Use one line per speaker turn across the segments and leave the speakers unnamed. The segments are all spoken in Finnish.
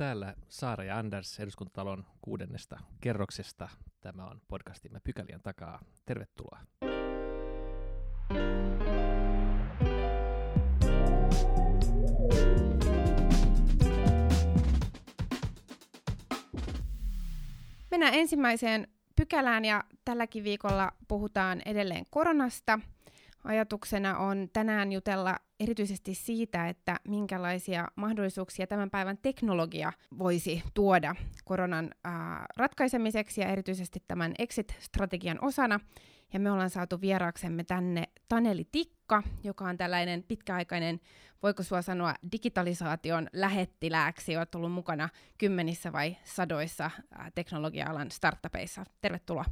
Täällä Saara ja Anders eduskuntatalon kuudennesta kerroksesta. Tämä on podcastimme Pykälien takaa. Tervetuloa.
Mennään ensimmäiseen pykälään ja tälläkin viikolla puhutaan edelleen koronasta. Ajatuksena on tänään jutella erityisesti siitä, että minkälaisia mahdollisuuksia tämän päivän teknologia voisi tuoda koronan ää, ratkaisemiseksi ja erityisesti tämän exit-strategian osana. Ja me ollaan saatu vieraaksemme tänne Taneli Tikka, joka on tällainen pitkäaikainen, voiko sua sanoa, digitalisaation lähettilääksi. Olet ollut mukana kymmenissä vai sadoissa teknologia-alan startupeissa. Tervetuloa.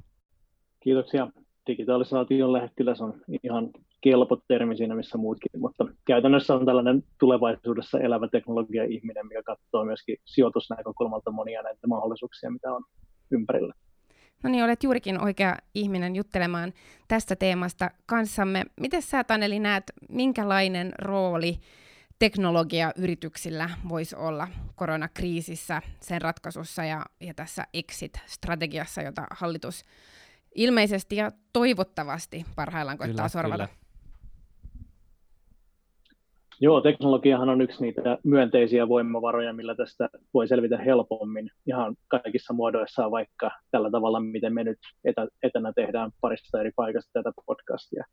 Kiitoksia. Digitalisaation lähettiläs on ihan kelpo termi siinä, missä muutkin, mutta käytännössä on tällainen tulevaisuudessa elävä teknologia-ihminen, mikä katsoo myöskin sijoitusnäkökulmalta monia näitä mahdollisuuksia, mitä on ympärillä.
No niin, olet juurikin oikea ihminen juttelemaan tästä teemasta kanssamme. Miten sä, Taneli, näet, minkälainen rooli teknologiayrityksillä voisi olla koronakriisissä, sen ratkaisussa ja, ja tässä exit-strategiassa, jota hallitus ilmeisesti ja toivottavasti parhaillaan koittaa kyllä, sorvata? Kyllä.
Joo, teknologiahan on yksi niitä myönteisiä voimavaroja, millä tästä voi selvitä helpommin ihan kaikissa muodoissaan, vaikka tällä tavalla, miten me nyt etä, etänä tehdään parista eri paikasta tätä podcastia.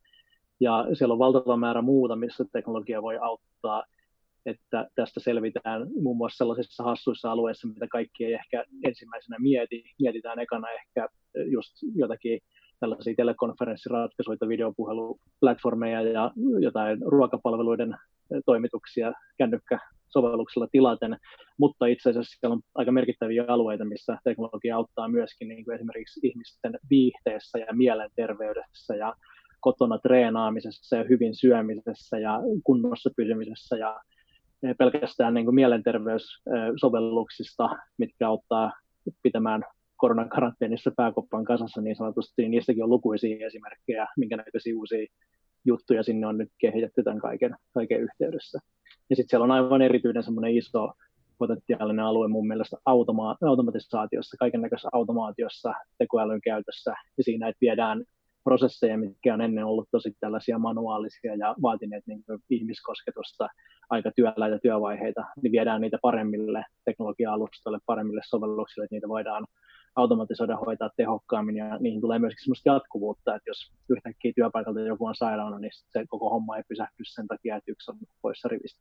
Ja siellä on valtava määrä muuta, missä teknologia voi auttaa, että tästä selvitään muun muassa sellaisissa hassuissa alueissa, mitä kaikki ei ehkä ensimmäisenä mieti. Mietitään ekana ehkä just jotakin tällaisia telekonferenssiratkaisuja, videopuheluplatformeja ja jotain ruokapalveluiden toimituksia kännykkäsovelluksella tilaten, mutta itse asiassa siellä on aika merkittäviä alueita, missä teknologia auttaa myöskin niin kuin esimerkiksi ihmisten viihteessä ja mielenterveydessä ja kotona treenaamisessa ja hyvin syömisessä ja kunnossa pysymisessä ja pelkästään niin kuin mielenterveyssovelluksista, mitkä auttaa pitämään koronan karanteenissa pääkoppan kasassa niin sanotusti, niistäkin on lukuisia esimerkkejä, minkä näköisiä uusia juttuja sinne on nyt kehitetty tämän kaiken, kaiken yhteydessä. Ja sitten siellä on aivan erityinen semmoinen iso potentiaalinen alue mun mielestä automa- automatisaatiossa, kaiken näköisessä automaatiossa, tekoälyn käytössä ja siinä, että viedään prosesseja, mitkä on ennen ollut tosi tällaisia manuaalisia ja vaatineet niin ihmiskosketusta, aika työläitä työvaiheita, niin viedään niitä paremmille teknologia-alustoille, paremmille sovelluksille, että niitä voidaan automatisoida, hoitaa tehokkaammin ja niihin tulee myöskin sellaista jatkuvuutta, että jos yhtäkkiä työpaikalta joku on sairaana, niin se koko homma ei pysähdy sen takia, että yksi on poissa rivistä.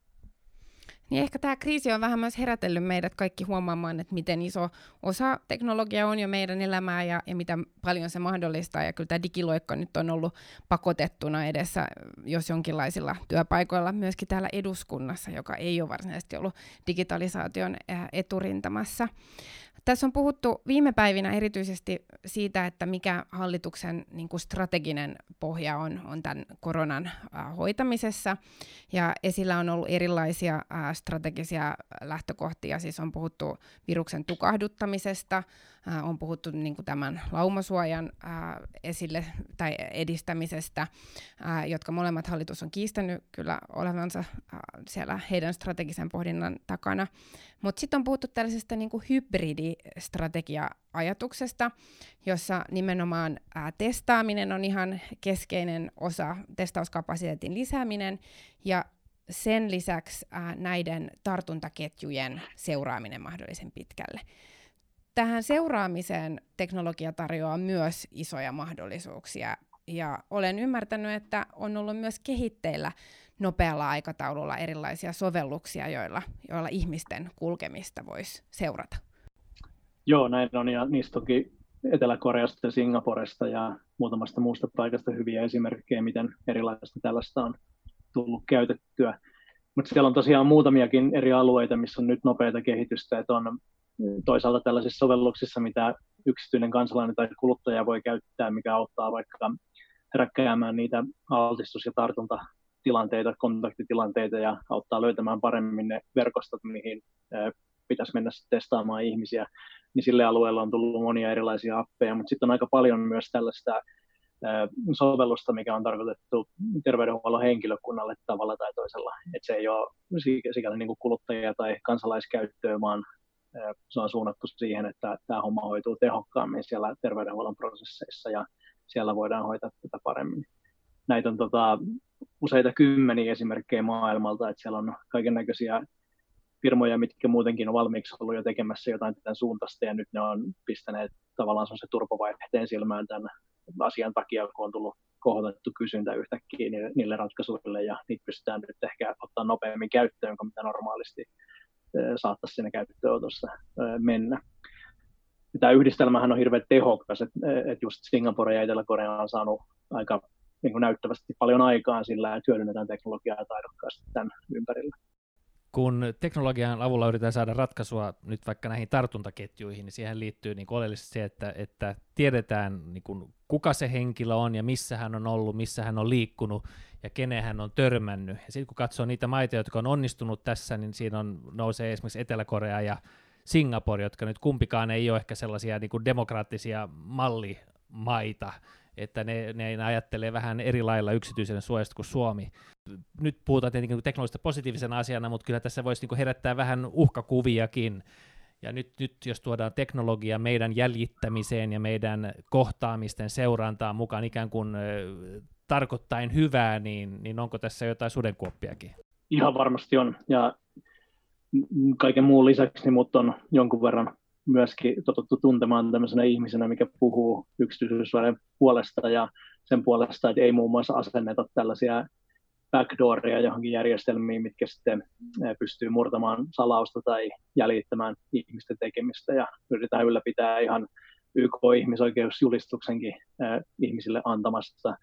Niin ehkä tämä kriisi on vähän myös herätellyt meidät kaikki huomaamaan, että miten iso osa teknologia on jo meidän elämää ja, ja mitä paljon se mahdollistaa. Ja kyllä tämä digiloikka nyt on ollut pakotettuna edessä, jos jonkinlaisilla työpaikoilla, myöskin täällä eduskunnassa, joka ei ole varsinaisesti ollut digitalisaation eturintamassa. Tässä on puhuttu viime päivinä erityisesti siitä, että mikä hallituksen niin kuin strateginen pohja on, on tämän koronan äh, hoitamisessa. Ja esillä on ollut erilaisia äh, strategisia lähtökohtia, siis on puhuttu viruksen tukahduttamisesta, äh, on puhuttu niin kuin tämän laumasuojan äh, esille tai edistämisestä, äh, jotka molemmat hallitus on kiistänyt kyllä olevansa äh, siellä heidän strategisen pohdinnan takana. Mutta sitten on puhuttu tällaisesta niin kuin hybridistrategia-ajatuksesta, jossa nimenomaan ää, testaaminen on ihan keskeinen osa, testauskapasiteetin lisääminen, ja sen lisäksi ää, näiden tartuntaketjujen seuraaminen mahdollisen pitkälle. Tähän seuraamiseen teknologia tarjoaa myös isoja mahdollisuuksia, ja olen ymmärtänyt, että on ollut myös kehitteillä nopealla aikataululla erilaisia sovelluksia, joilla, joilla ihmisten kulkemista voisi seurata.
Joo, näin on, ja niistä toki Etelä-Koreasta ja Singaporesta ja muutamasta muusta paikasta hyviä esimerkkejä, miten erilaista tällaista on tullut käytettyä. Mutta siellä on tosiaan muutamiakin eri alueita, missä on nyt nopeita kehitystä, että on toisaalta tällaisissa sovelluksissa, mitä yksityinen kansalainen tai kuluttaja voi käyttää, mikä auttaa vaikka heräkkäämään niitä altistus- ja tartunta tilanteita, kontaktitilanteita ja auttaa löytämään paremmin ne verkostot, mihin pitäisi mennä testaamaan ihmisiä, niin sille alueelle on tullut monia erilaisia appeja, mutta sitten on aika paljon myös tällaista sovellusta, mikä on tarkoitettu terveydenhuollon henkilökunnalle tavalla tai toisella. Että se ei ole sikäli niin kuluttajia tai kansalaiskäyttöä, vaan Se on suunnattu siihen, että tämä homma hoituu tehokkaammin siellä terveydenhuollon prosesseissa ja siellä voidaan hoitaa tätä paremmin. Näitä on tota, useita kymmeniä esimerkkejä maailmalta, että siellä on kaiken näköisiä firmoja, mitkä muutenkin on valmiiksi ollut jo tekemässä jotain tämän suuntaista, ja nyt ne on pistäneet tavallaan se turpavaihteen silmään tämän asian takia, kun on tullut kohotettu kysyntä yhtäkkiä niille, niille ratkaisuille, ja niitä pystytään nyt ehkä ottaa nopeammin käyttöön kuin mitä normaalisti saattaisi siinä käyttöönotossa mennä. Tämä yhdistelmähän on hirveän tehokas, että et just Singapore ja Etelä-Korea on saanut aika niin kuin näyttävästi paljon aikaan sillä, että hyödynnetään teknologiaa taidokkaasti tämän ympärillä
kun teknologian avulla yritetään saada ratkaisua nyt vaikka näihin tartuntaketjuihin, niin siihen liittyy niin oleellisesti se, että, että tiedetään niin kuin, kuka se henkilö on ja missä hän on ollut, missä hän on liikkunut ja kenen hän on törmännyt. Ja sitten kun katsoo niitä maita, jotka on onnistunut tässä, niin siinä on, nousee esimerkiksi Etelä-Korea ja Singapore, jotka nyt kumpikaan ei ole ehkä sellaisia niin kuin demokraattisia mallimaita, että ne, ne ajattelee vähän eri lailla yksityisen suojasta kuin Suomi. Nyt puhutaan tietenkin teknologista positiivisena asiana, mutta kyllä tässä voisi niin herättää vähän uhkakuviakin. Ja nyt, nyt jos tuodaan teknologia meidän jäljittämiseen ja meidän kohtaamisten seurantaan mukaan ikään kuin tarkoittain hyvää, niin, niin onko tässä jotain sudenkuoppiakin?
Ihan varmasti on. Ja kaiken muun lisäksi niin on jonkun verran myöskin totuttu tuntemaan tämmöisenä ihmisenä, mikä puhuu yksityisyyden puolesta ja sen puolesta, että ei muun muassa asenneta tällaisia backdooria johonkin järjestelmiin, mitkä sitten pystyy murtamaan salausta tai jäljittämään ihmisten tekemistä ja yritetään ylläpitää ihan YK-ihmisoikeusjulistuksenkin ihmisille antamasta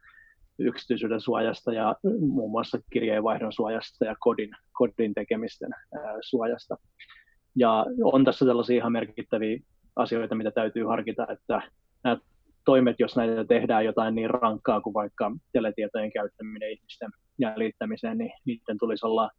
yksityisyyden suojasta ja muun muassa kirjeenvaihdon suojasta ja kodin, kodin tekemisten suojasta. Ja on tässä tällaisia ihan merkittäviä asioita, mitä täytyy harkita, että nämä toimet, jos näitä tehdään jotain niin rankkaa kuin vaikka teletietojen käyttäminen ihmisten jäljittämiseen, niin niiden tulisi olla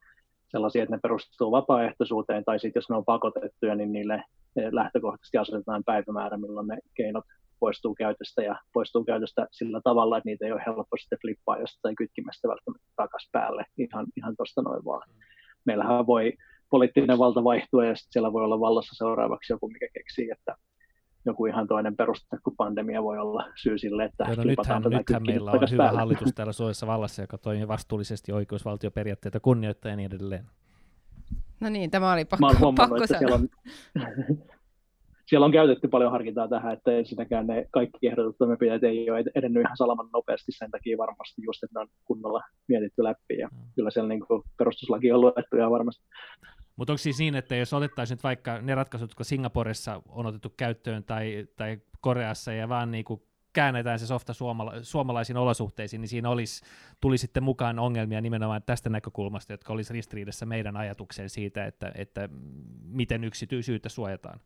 sellaisia, että ne perustuu vapaaehtoisuuteen, tai sitten jos ne on pakotettuja, niin niille lähtökohtaisesti asetetaan päivämäärä, milloin ne keinot poistuu käytöstä ja poistuu käytöstä sillä tavalla, että niitä ei ole helppo sitten flippaa jostain kytkimästä välttämättä takaisin päälle ihan, ihan tuosta noin vaan. Meillähän voi poliittinen valta vaihtuu ja sitten siellä voi olla vallassa seuraavaksi joku, mikä keksii, että joku ihan toinen peruste kuin pandemia voi olla syy sille, että
Joo, no nythän, nythän meillä on hyvä päälle. hallitus täällä Suomessa vallassa, joka toimii vastuullisesti oikeusvaltioperiaatteita kunnioittaa ja niin edelleen.
No niin, tämä oli pakko, pakko
sanoa. Siellä on, siellä on käytetty paljon harkintaa tähän, että ensinnäkään ne kaikki ehdotut toimenpiteet ei ole edennyt ihan salaman nopeasti sen takia varmasti just, että ne on kunnolla mietitty läpi ja mm. kyllä siellä niin kuin perustuslaki on luettu ihan varmasti.
Mutta onko siis niin, että jos otettaisiin nyt vaikka ne ratkaisut, jotka Singaporessa on otettu käyttöön tai, tai Koreassa ja vaan niin kuin käännetään se softa suomala- suomalaisiin olosuhteisiin, niin siinä olisi, tuli sitten mukaan ongelmia nimenomaan tästä näkökulmasta, jotka olisi ristiriidassa meidän ajatukseen siitä, että, että miten yksityisyyttä suojataan.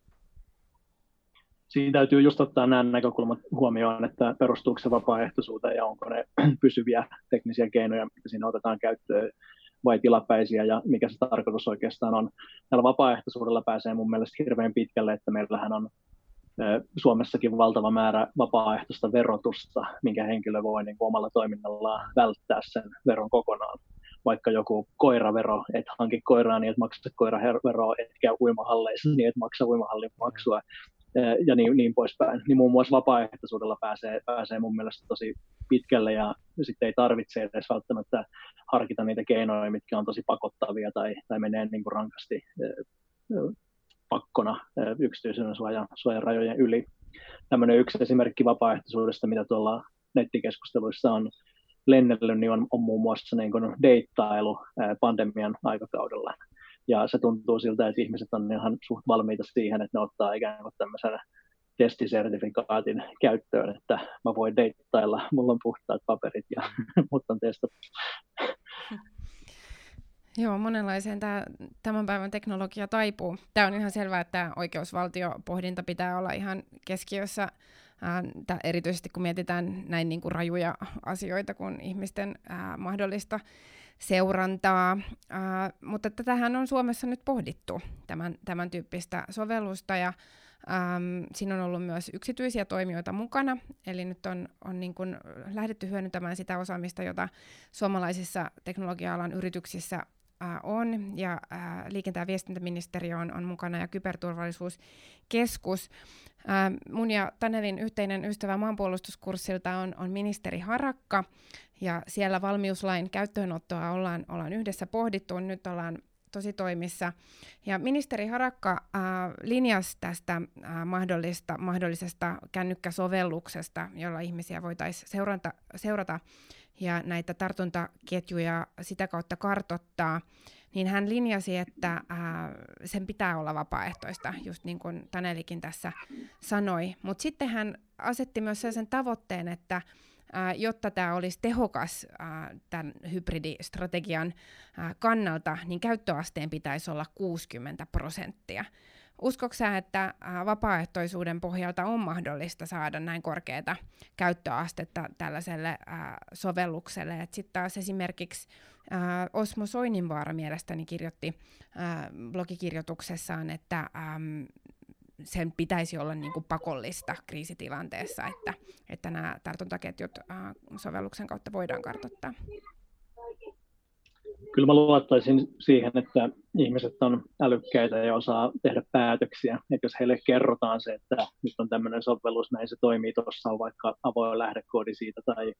Siinä täytyy just ottaa nämä näkökulmat huomioon, että perustuuko se vapaaehtoisuuteen ja onko ne pysyviä teknisiä keinoja, mitä siinä otetaan käyttöön vai tilapäisiä ja mikä se tarkoitus oikeastaan on. Tällä vapaaehtoisuudella pääsee mun mielestä hirveän pitkälle, että meillähän on Suomessakin valtava määrä vapaaehtoista verotusta, minkä henkilö voi niin kuin omalla toiminnallaan välttää sen veron kokonaan. Vaikka joku koiravero, että hanki koiraa niin, että maksa koiraveroa, et käy uimahalleissa niin, että maksa uimahallin maksua ja niin, niin poispäin. Niin muun muassa vapaaehtoisuudella pääsee, pääsee mun mielestä tosi pitkälle ja sitten ei tarvitse edes välttämättä harkita niitä keinoja, mitkä on tosi pakottavia tai, tai menee niin kuin rankasti pakkona yksityisen suojan, suojan rajojen yli. Tämmöinen yksi esimerkki vapaaehtoisuudesta, mitä tuolla nettikeskusteluissa on lennellyt, niin on, on muun muassa niin kuin deittailu pandemian aikakaudella. Ja se tuntuu siltä, että ihmiset on ihan suht valmiita siihen, että ne ottaa ikään kuin tämmöisen testisertifikaatin käyttöön, että mä voin deittailla, mulla on puhtaat paperit ja mut on testattu.
Joo, monenlaiseen tämä, tämän päivän teknologia taipuu. Tämä on ihan selvää, että oikeusvaltiopohdinta pitää olla ihan keskiössä, ää, erityisesti kun mietitään näin niin kuin rajuja asioita kuin ihmisten ää, mahdollista seurantaa, ää, mutta tätähän on Suomessa nyt pohdittu, tämän, tämän tyyppistä sovellusta, ja äm, siinä on ollut myös yksityisiä toimijoita mukana, eli nyt on, on niin kuin lähdetty hyödyntämään sitä osaamista, jota suomalaisissa teknologia-alan yrityksissä on, ja liikenne- ja viestintäministeriö on, on mukana, ja kyberturvallisuuskeskus. Mun ja Tanelin yhteinen ystävä maanpuolustuskurssilta on, on ministeri Harakka, ja siellä valmiuslain käyttöönottoa ollaan, ollaan yhdessä pohdittu. Nyt ollaan tosi toimissa. Ja ministeri Harakka äh, linjasi tästä äh, mahdollista, mahdollisesta kännykkäsovelluksesta, jolla ihmisiä voitaisiin seurata, seurata ja näitä tartuntaketjuja sitä kautta kartottaa, niin hän linjasi, että äh, sen pitää olla vapaaehtoista, just niin kuin Tanelikin tässä sanoi. Mutta sitten hän asetti myös sen tavoitteen, että jotta tämä olisi tehokas tämän hybridistrategian kannalta, niin käyttöasteen pitäisi olla 60 prosenttia. Uskoksä, että vapaaehtoisuuden pohjalta on mahdollista saada näin korkeata käyttöastetta tällaiselle sovellukselle? Sitten taas esimerkiksi Osmo Soininvaara mielestäni kirjoitti blogikirjoituksessaan, että sen pitäisi olla niin kuin pakollista kriisitilanteessa, että, että nämä tartuntaketjut äh, sovelluksen kautta voidaan kartoittaa.
Kyllä mä luottaisin siihen, että ihmiset on älykkäitä ja osaa tehdä päätöksiä. Että jos heille kerrotaan se, että nyt on tämmöinen sovellus, näin se toimii, tuossa on vaikka avoin lähdekoodi siitä tai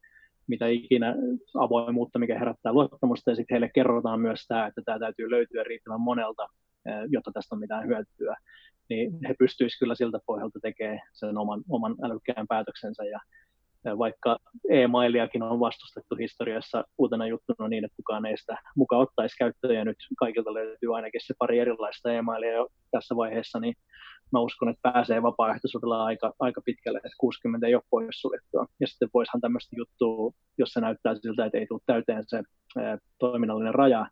mitä ikinä avoimuutta, mikä herättää luottamusta, ja sitten heille kerrotaan myös tämä, että tämä täytyy löytyä riittävän monelta, jotta tästä on mitään hyötyä niin he pystyisivät kyllä siltä pohjalta tekemään sen oman, oman älykkään päätöksensä. Ja vaikka e-mailiakin on vastustettu historiassa uutena juttuna niin, että kukaan ei sitä mukaan ottaisi käyttöön, ja nyt kaikilta löytyy ainakin se pari erilaista e-mailia jo tässä vaiheessa, niin mä uskon, että pääsee vapaaehtoisuudella aika, aika pitkälle, että 60 ei ole poissuljettua. Ja sitten voisihan tämmöistä juttua, jos se näyttää siltä, että ei tule täyteen se toiminnallinen raja,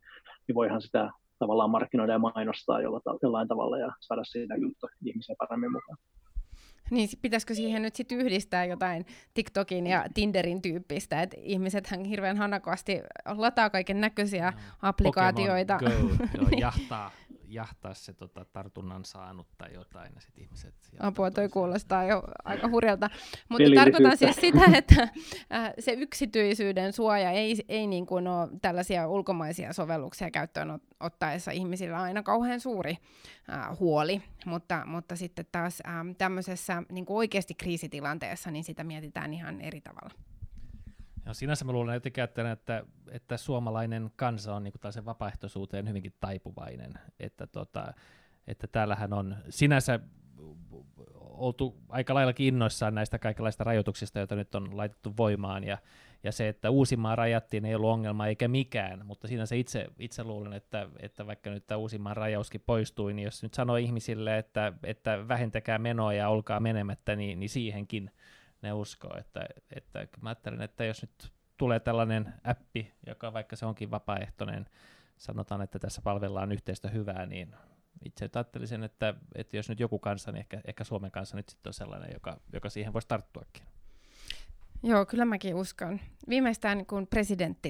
niin voihan sitä tavallaan markkinoida ja mainostaa jollain tavalla ja saada siitä juttu ihmisiä paremmin mukaan.
Niin pitäisikö siihen nyt sitten yhdistää jotain TikTokin ja Tinderin tyyppistä, että ihmisethän hirveän hanakasti lataa kaiken näköisiä no, applikaatioita.
Pokemon Go, joo, jahtaa jahtaa se tota, tartunnan saanut tai jotain, ja sitten ihmiset...
Apua, toi kuulostaa jo aika hurjalta. Mutta tarkoitan siis sitä, että äh, se yksityisyyden suoja ei, ei niin kuin ole tällaisia ulkomaisia sovelluksia käyttöön ottaessa ihmisillä aina kauhean suuri äh, huoli, mutta, mutta sitten taas äh, tämmöisessä niin kuin oikeasti kriisitilanteessa, niin sitä mietitään ihan eri tavalla.
Ja sinänsä mä luulen etukäteen, että, että suomalainen kansa on niin tällaisen vapaaehtoisuuteen hyvinkin taipuvainen. Että, tota, että täällähän on sinänsä oltu aika lailla innoissaan näistä kaikenlaista rajoituksista, joita nyt on laitettu voimaan, ja, ja se, että Uusimaa rajattiin, ei ollut ongelma eikä mikään, mutta siinä se itse, itse luulen, että, että vaikka nyt tämä Uusimaan rajauskin poistui, niin jos nyt sanoo ihmisille, että, että vähentäkää menoa ja olkaa menemättä, niin, niin siihenkin ne uskoo. Että, että mä ajattelen, että jos nyt tulee tällainen appi, joka vaikka se onkin vapaaehtoinen, sanotaan, että tässä palvellaan yhteistä hyvää, niin itse ajattelisin, että, että jos nyt joku kanssa, niin ehkä, ehkä Suomen kanssa nyt sitten on sellainen, joka, joka siihen voisi tarttuakin.
Joo, kyllä mäkin uskon. Viimeistään kun presidentti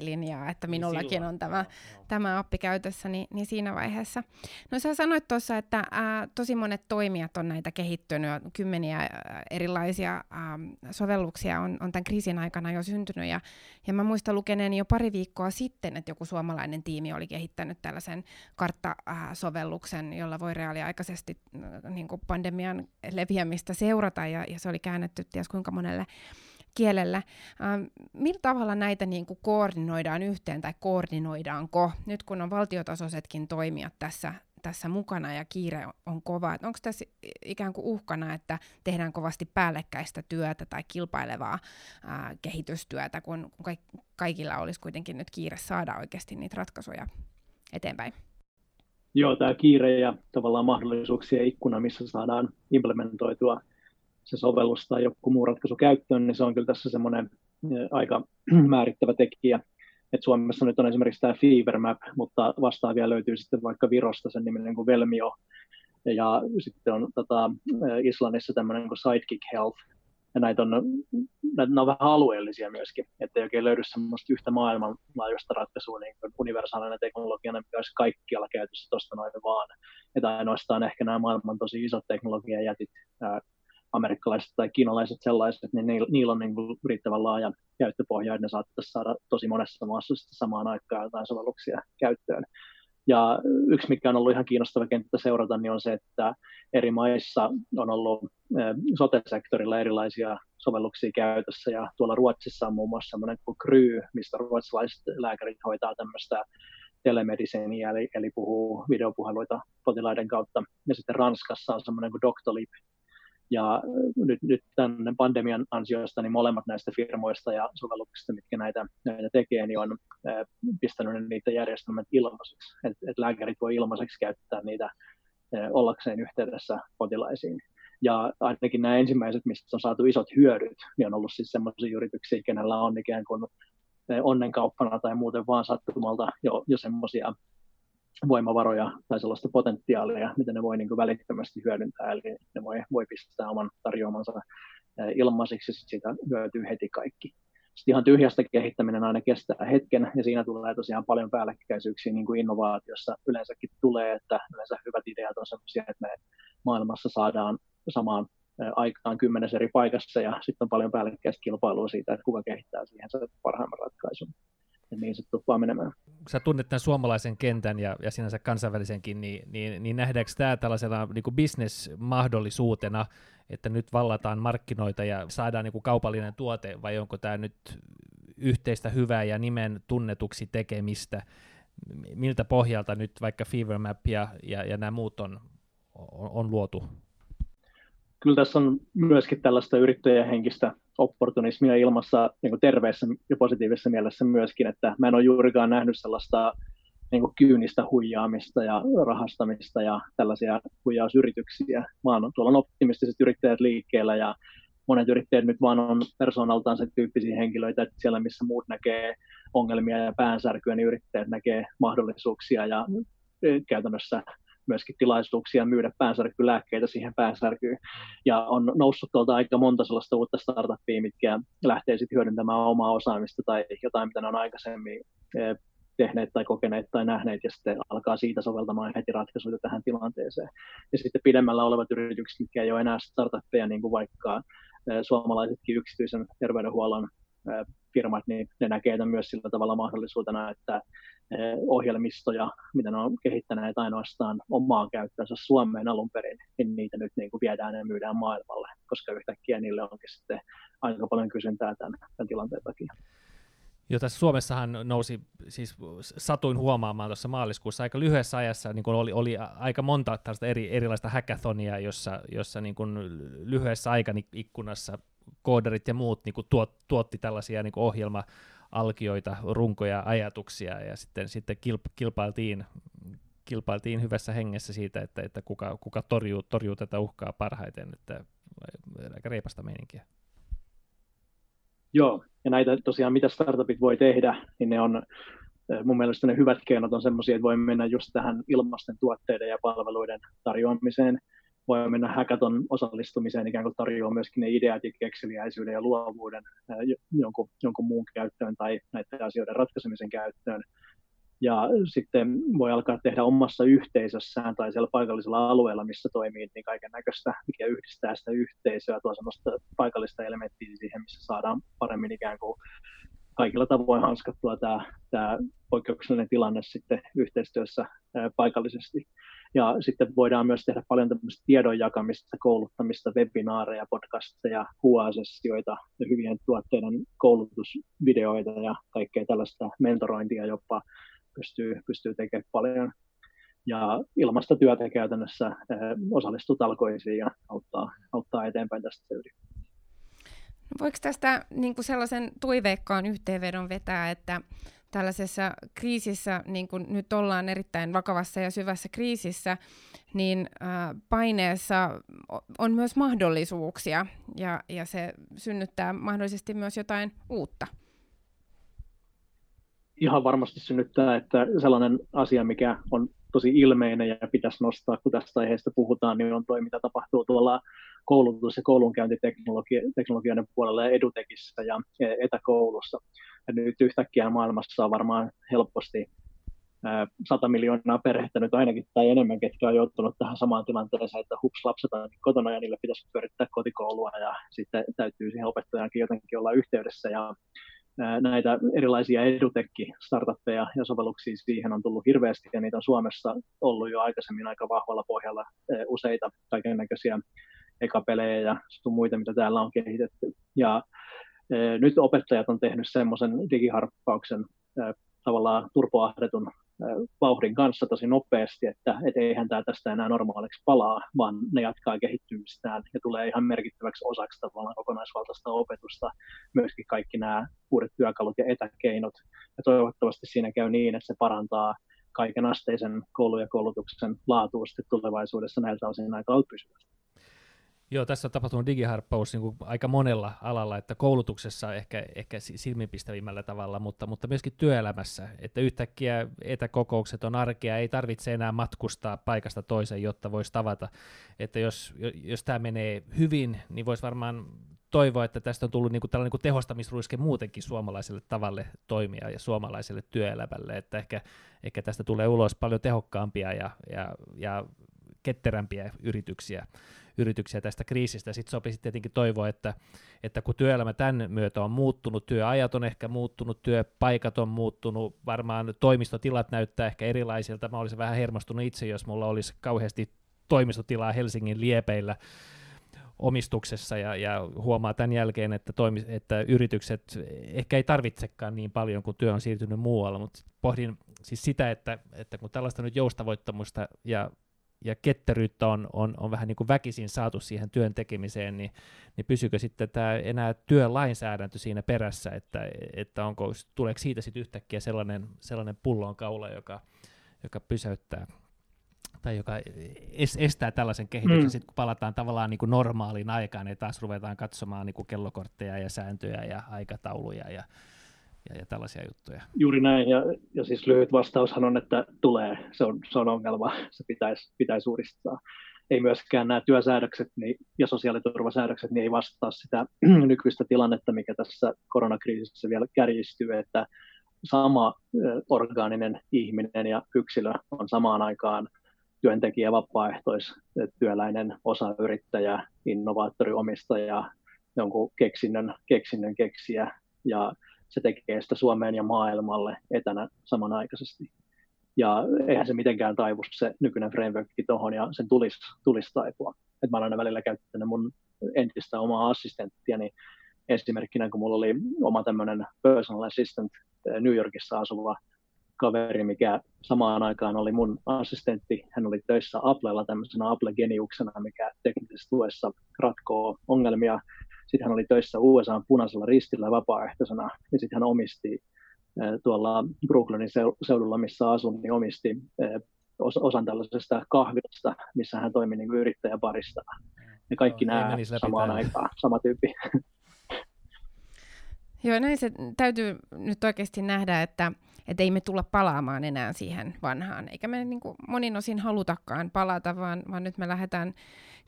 että niin minullakin silloin, on tämä, joo, tämä appi käytössä, niin, niin siinä vaiheessa. No sä sanoit tuossa, että ää, tosi monet toimijat on näitä kehittynyt, kymmeniä ää, erilaisia ää, sovelluksia on, on tämän kriisin aikana jo syntynyt, ja, ja mä muistan lukeneeni jo pari viikkoa sitten, että joku suomalainen tiimi oli kehittänyt tällaisen karttasovelluksen, jolla voi reaaliaikaisesti niin pandemian leviämistä seurata, ja, ja se oli käännetty ties kuinka monelle kielellä. Ähm, millä tavalla näitä niin kuin koordinoidaan yhteen tai koordinoidaanko, nyt kun on valtiotasoisetkin toimijat tässä, tässä mukana ja kiire on kova, onko tässä ikään kuin uhkana, että tehdään kovasti päällekkäistä työtä tai kilpailevaa ää, kehitystyötä, kun, kun kaikilla olisi kuitenkin nyt kiire saada oikeasti niitä ratkaisuja eteenpäin?
Joo, tämä kiire ja tavallaan mahdollisuuksien ikkuna, missä saadaan implementoitua se sovellus tai joku muu ratkaisu käyttöön, niin se on kyllä tässä semmoinen aika määrittävä tekijä. Et Suomessa nyt on esimerkiksi tämä Fever Map, mutta vastaavia löytyy sitten vaikka Virosta sen niminen kuin Velmio, ja sitten on tota, Islannissa tämmöinen kuin Sidekick Health, ja näitä on, näitä on vähän alueellisia myöskin, että ei oikein löydy semmoista yhtä maailmanlaajuista ratkaisua niin kuin universaalinen teknologiana, mikä olisi kaikkialla käytössä tuosta noin vaan. Että ainoastaan ehkä nämä maailman tosi isot teknologiajätit amerikkalaiset tai kiinalaiset sellaiset, niin niillä, on niin kuin riittävän laaja käyttöpohja, että ne saattaisi saada tosi monessa maassa samaan aikaan jotain sovelluksia käyttöön. Ja yksi, mikä on ollut ihan kiinnostava kenttä seurata, niin on se, että eri maissa on ollut sote-sektorilla erilaisia sovelluksia käytössä, ja tuolla Ruotsissa on muun muassa sellainen kuin Kry, mistä ruotsalaiset lääkärit hoitaa tämmöistä telemediciniä, eli, eli puhuu videopuheluita potilaiden kautta. Ja sitten Ranskassa on semmoinen kuin Doctolib, ja nyt, nyt tämän pandemian ansiosta niin molemmat näistä firmoista ja sovelluksista, mitkä näitä, näitä tekee, niin on äh, pistänyt niitä järjestelmät ilmaiseksi. Että et lääkärit voi ilmaiseksi käyttää niitä äh, ollakseen yhteydessä potilaisiin. Ja ainakin nämä ensimmäiset, mistä on saatu isot hyödyt, niin on ollut siis sellaisia yrityksiä, kenellä on ikään kuin onnenkauppana tai muuten vaan sattumalta jo, jo semmoisia voimavaroja tai sellaista potentiaalia, mitä ne voi niin kuin välittömästi hyödyntää, eli ne voi, voi pistää oman tarjoamansa ilmaiseksi, ja siitä hyötyy heti kaikki. Sitten ihan tyhjästä kehittäminen aina kestää hetken, ja siinä tulee tosiaan paljon päällekkäisyyksiä niin kuin innovaatiossa yleensäkin tulee, että yleensä hyvät ideat on sellaisia, että me maailmassa saadaan samaan aikaan kymmenessä eri paikassa, ja sitten on paljon päällekkäistä kilpailua siitä, että kuka kehittää siihen parhaimman ratkaisun ja niin se tuppaa menemään.
Sä tunnet tämän suomalaisen kentän ja, ja sinänsä kansainvälisenkin, niin, niin, niin nähdäänkö tämä tällaisena niin bisnesmahdollisuutena, että nyt vallataan markkinoita ja saadaan niin kuin kaupallinen tuote, vai onko tämä nyt yhteistä hyvää ja nimen tunnetuksi tekemistä? Miltä pohjalta nyt vaikka Fevermap ja, ja, ja nämä muut on, on, on luotu?
Kyllä tässä on myöskin tällaista yrittäjähenkistä opportunismia ilmassa niin kuin terveessä ja positiivisessa mielessä myöskin, että mä en ole juurikaan nähnyt sellaista niin kuin kyynistä huijaamista ja rahastamista ja tällaisia huijausyrityksiä, vaan tuolla on optimistiset yrittäjät liikkeellä ja monet yrittäjät nyt vaan on persoonaltaan se tyyppisiä henkilöitä, että siellä missä muut näkee ongelmia ja päänsärkyä, niin yrittäjät näkee mahdollisuuksia ja käytännössä myöskin tilaisuuksia myydä päänsärkylääkkeitä siihen päänsärkyyn. Ja on noussut tuolta aika monta sellaista uutta startuppia, mitkä lähtee sitten hyödyntämään omaa osaamista tai jotain, mitä ne on aikaisemmin eh, tehneet tai kokeneet tai nähneet ja sitten alkaa siitä soveltamaan heti ratkaisuja tähän tilanteeseen. Ja sitten pidemmällä olevat yritykset, mitkä ei ole enää startuppeja, niin kuin vaikka eh, suomalaisetkin yksityisen terveydenhuollon eh, firmat, niin ne näkee tämän myös sillä tavalla mahdollisuutena, että Eh, ohjelmistoja, mitä ne on kehittäneet ainoastaan omaan käyttöönsä Suomeen alun perin, niin niitä nyt niin kuin viedään ja myydään maailmalle, koska yhtäkkiä niille onkin sitten aika paljon kysyntää tämän, tämän tilanteen takia.
Jo tässä Suomessahan nousi, siis satuin huomaamaan tuossa maaliskuussa aika lyhyessä ajassa, niin oli, oli aika monta tällaista eri, erilaista hackathonia, jossa, jossa niin kuin lyhyessä ikkunassa kooderit ja muut niin kuin tuot, tuotti tällaisia niin kuin ohjelma, alkioita, runkoja, ajatuksia ja sitten, sitten kilp- kilpailtiin, kilpailtiin hyvässä hengessä siitä, että, että kuka, kuka torjuu, torjuu tätä uhkaa parhaiten, että aika reipasta meininkiä.
Joo, ja näitä tosiaan, mitä startupit voi tehdä, niin ne on eh, mun mielestä ne hyvät keinot on sellaisia, että voi mennä just tähän ilmasten tuotteiden ja palveluiden tarjoamiseen, voi mennä hackathon osallistumiseen ikään kuin tarjoaa myöskin ne ideat ja kekseliäisyyden ja luovuuden jonkun, jonkun muun käyttöön tai näiden asioiden ratkaisemisen käyttöön. Ja sitten voi alkaa tehdä omassa yhteisössään tai siellä paikallisella alueella, missä toimii niin kaiken näköistä, mikä yhdistää sitä yhteisöä, tuo sellaista paikallista elementtiä siihen, missä saadaan paremmin ikään kuin kaikilla tavoin hanskattua tämä, tämä poikkeuksellinen tilanne sitten yhteistyössä paikallisesti. Ja sitten voidaan myös tehdä paljon tämmöistä tiedon jakamista, kouluttamista, webinaareja, podcasteja, huasessioita ja hyvien tuotteiden koulutusvideoita ja kaikkea tällaista mentorointia jopa pystyy, pystyy tekemään paljon. Ja ilmasta työtä käytännössä eh, osallistuu talkoisiin ja auttaa, auttaa eteenpäin tästä yli.
Voiko tästä niin kuin sellaisen toiveikkaan yhteenvedon vetää, että tällaisessa kriisissä, niin kuin nyt ollaan erittäin vakavassa ja syvässä kriisissä, niin äh, paineessa on myös mahdollisuuksia ja, ja se synnyttää mahdollisesti myös jotain uutta.
Ihan varmasti synnyttää, että sellainen asia, mikä on tosi ilmeinen ja pitäisi nostaa, kun tästä aiheesta puhutaan, niin on toi, mitä tapahtuu tuolla koulutus- ja koulunkäyntiteknologioiden puolella ja edutekissä ja etäkoulussa. Ja nyt yhtäkkiä maailmassa on varmaan helposti 100 miljoonaa perhettä nyt ainakin tai enemmän, ketkä on joutunut tähän samaan tilanteeseen, että hups, lapset on kotona ja niille pitäisi pyörittää kotikoulua ja sitten täytyy siihen opettajankin jotenkin olla yhteydessä ja näitä erilaisia edutekki-startuppeja ja sovelluksia siihen on tullut hirveästi, ja niitä on Suomessa ollut jo aikaisemmin aika vahvalla pohjalla useita kaiken näköisiä ekapelejä ja muita, mitä täällä on kehitetty. Ja nyt opettajat on tehnyt semmoisen digiharppauksen tavallaan turpoahdetun vauhdin kanssa tosi nopeasti, että et eihän tämä tästä enää normaaliksi palaa, vaan ne jatkaa kehittymistään ja tulee ihan merkittäväksi osaksi tavallaan kokonaisvaltaista opetusta, myöskin kaikki nämä uudet työkalut ja etäkeinot. Ja toivottavasti siinä käy niin, että se parantaa kaiken asteisen koulu- ja koulutuksen laatua tulevaisuudessa näiltä osin aika pysyvästi.
Joo, tässä on tapahtunut digiharppaus niin kuin aika monella alalla, että koulutuksessa ehkä, ehkä silmiinpistävimmällä tavalla, mutta, mutta myöskin työelämässä, että yhtäkkiä etäkokoukset on arkea, ei tarvitse enää matkustaa paikasta toiseen, jotta voisi tavata, että jos, jos tämä menee hyvin, niin voisi varmaan toivoa, että tästä on tullut niin kuin tällainen niin tehostamisruiske muutenkin suomalaiselle tavalle toimia ja suomalaiselle työelämälle, että ehkä, ehkä tästä tulee ulos paljon tehokkaampia ja, ja, ja ketterämpiä yrityksiä, yrityksiä tästä kriisistä. Sitten sopisi tietenkin toivoa, että, että kun työelämä tämän myötä on muuttunut, työajat on ehkä muuttunut, työpaikat on muuttunut, varmaan toimistotilat näyttää ehkä erilaisilta. Mä olisin vähän hermostunut itse, jos mulla olisi kauheasti toimistotilaa Helsingin liepeillä, omistuksessa ja, ja huomaa tämän jälkeen, että, toimi, että yritykset ehkä ei tarvitsekaan niin paljon, kun työ on siirtynyt muualla, mutta pohdin siis sitä, että, että kun tällaista nyt joustavoittamusta ja ja ketteryyttä on, on, on vähän niin kuin väkisin saatu siihen työn tekemiseen, niin, niin pysyykö sitten tämä enää työlainsäädäntö siinä perässä, että, että onko, tuleeko siitä sitten yhtäkkiä sellainen, sellainen pullonkaula, joka, joka pysäyttää tai joka estää tällaisen kehityksen, mm. sitten kun palataan tavallaan niin kuin normaaliin aikaan, niin taas ruvetaan katsomaan niin kuin kellokortteja ja sääntöjä ja aikatauluja ja, ja, ja tällaisia juttuja.
Juuri näin, ja, ja siis lyhyt vastaushan on, että tulee, se on, se on ongelma, se pitäisi, pitäisi uudistaa. Ei myöskään nämä työsäädökset niin, ja sosiaaliturvasäädökset niin ei vastaa sitä nykyistä tilannetta, mikä tässä koronakriisissä vielä kärjistyy, että sama orgaaninen ihminen ja yksilö on samaan aikaan työntekijä, vapaaehtoistyöläinen, osayrittäjä, innovaattori, omistaja, jonkun keksinnön, keksinnön keksiä ja se tekee sitä Suomeen ja maailmalle etänä samanaikaisesti. Ja eihän se mitenkään taivu se nykyinen frameworkki tuohon ja sen tulisi, tulisi taipua. Et mä olen aina välillä käyttänyt mun entistä omaa assistenttia, niin esimerkkinä kun mulla oli oma tämmöinen personal assistant eh, New Yorkissa asuva kaveri, mikä samaan aikaan oli mun assistentti. Hän oli töissä Applella tämmöisenä Apple-geniuksena, mikä teknisessä tuessa ratkoo ongelmia sitten hän oli töissä USA punaisella ristillä vapaaehtoisena ja sitten hän omisti tuolla Brooklynin seudulla, missä asun, niin omisti osan tällaisesta kahvilasta, missä hän toimi niin yrittäjäparista. Ja kaikki no, nämä samaan aikaan, sama tyyppi.
Joo, näin se täytyy nyt oikeasti nähdä, että, että ei me tulla palaamaan enää siihen vanhaan, eikä me niin kuin monin osin halutakaan palata, vaan, vaan nyt me lähdetään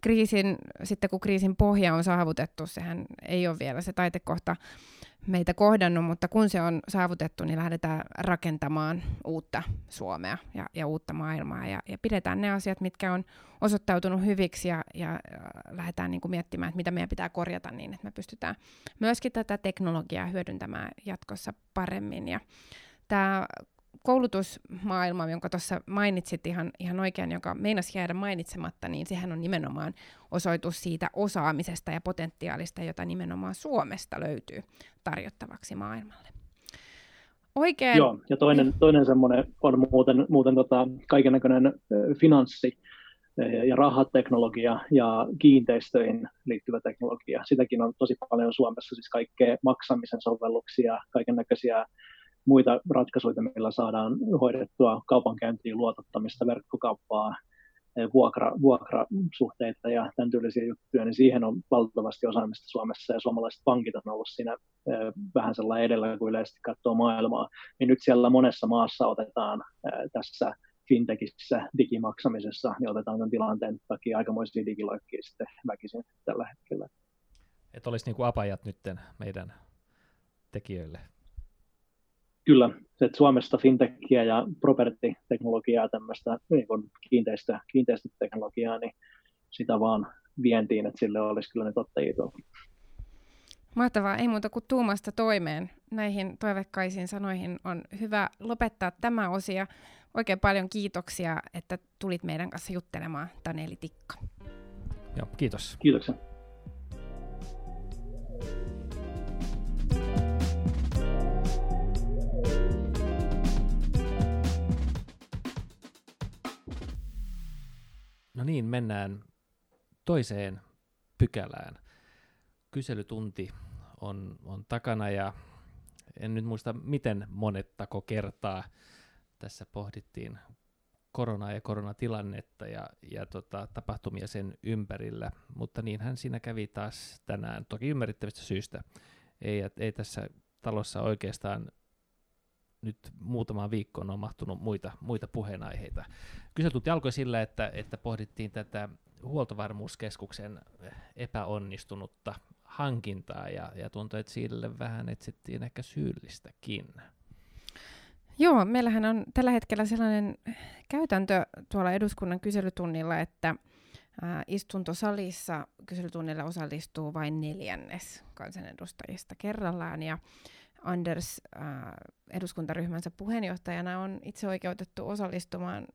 kriisin, sitten kun kriisin pohja on saavutettu, sehän ei ole vielä se taitekohta meitä kohdannut, mutta kun se on saavutettu, niin lähdetään rakentamaan uutta Suomea ja, ja uutta maailmaa ja, ja pidetään ne asiat, mitkä on osoittautunut hyviksi ja, ja lähdetään niin kuin miettimään, että mitä meidän pitää korjata niin, että me pystytään myöskin tätä teknologiaa hyödyntämään jatkossa paremmin. Ja tämä koulutusmaailma, jonka tuossa mainitsit ihan, ihan oikein, joka meinasi jäädä mainitsematta, niin sehän on nimenomaan osoitus siitä osaamisesta ja potentiaalista, jota nimenomaan Suomesta löytyy tarjottavaksi maailmalle.
Oikein. Joo, ja toinen, toinen semmoinen on muuten, muuten tota, näköinen finanssi ja rahateknologia ja kiinteistöihin liittyvä teknologia. Sitäkin on tosi paljon Suomessa, siis kaikkea maksamisen sovelluksia, kaiken näköisiä muita ratkaisuja, millä saadaan hoidettua kaupankäyntiin luotottamista, verkkokauppaa, eh, vuokra, vuokrasuhteita ja tämän tyylisiä juttuja, niin siihen on valtavasti osaamista Suomessa ja suomalaiset pankit on ollut siinä eh, vähän sellainen edellä kuin yleisesti katsoo maailmaa. Niin nyt siellä monessa maassa otetaan eh, tässä fintechissä, digimaksamisessa, niin otetaan tämän tilanteen takia aikamoisia digiloikkia sitten väkisin tällä hetkellä.
Että olisi niin kuin apajat nyt meidän tekijöille
kyllä, että Suomesta fintechiä ja property-teknologiaa, tämmöistä niin kuin kiinteistö, kiinteistöteknologiaa, niin sitä vaan vientiin, että sille olisi kyllä ne ottajia
Mahtavaa, ei muuta kuin tuumasta toimeen. Näihin toivekkaisiin sanoihin on hyvä lopettaa tämä osia. Oikein paljon kiitoksia, että tulit meidän kanssa juttelemaan, Taneli Tikka.
Joo, kiitos.
Kiitoksia.
No niin, mennään toiseen pykälään. Kyselytunti on, on takana ja en nyt muista miten monettako kertaa tässä pohdittiin koronaa ja koronatilannetta ja, ja tota, tapahtumia sen ympärillä, mutta niinhän siinä kävi taas tänään, toki ymmärrettävistä syistä. Ei, ei tässä talossa oikeastaan nyt muutama viikkoon on mahtunut muita, muita puheenaiheita. Kyselytunti alkoi sillä, että, että pohdittiin tätä huoltovarmuuskeskuksen epäonnistunutta hankintaa ja, ja tuntui, että sille vähän etsittiin ehkä syyllistäkin.
Joo, meillähän on tällä hetkellä sellainen käytäntö tuolla eduskunnan kyselytunnilla, että istuntosalissa kyselytunnilla osallistuu vain neljännes kansanedustajista kerrallaan ja Anders äh, eduskuntaryhmänsä puheenjohtajana on itse oikeutettu osallistumaan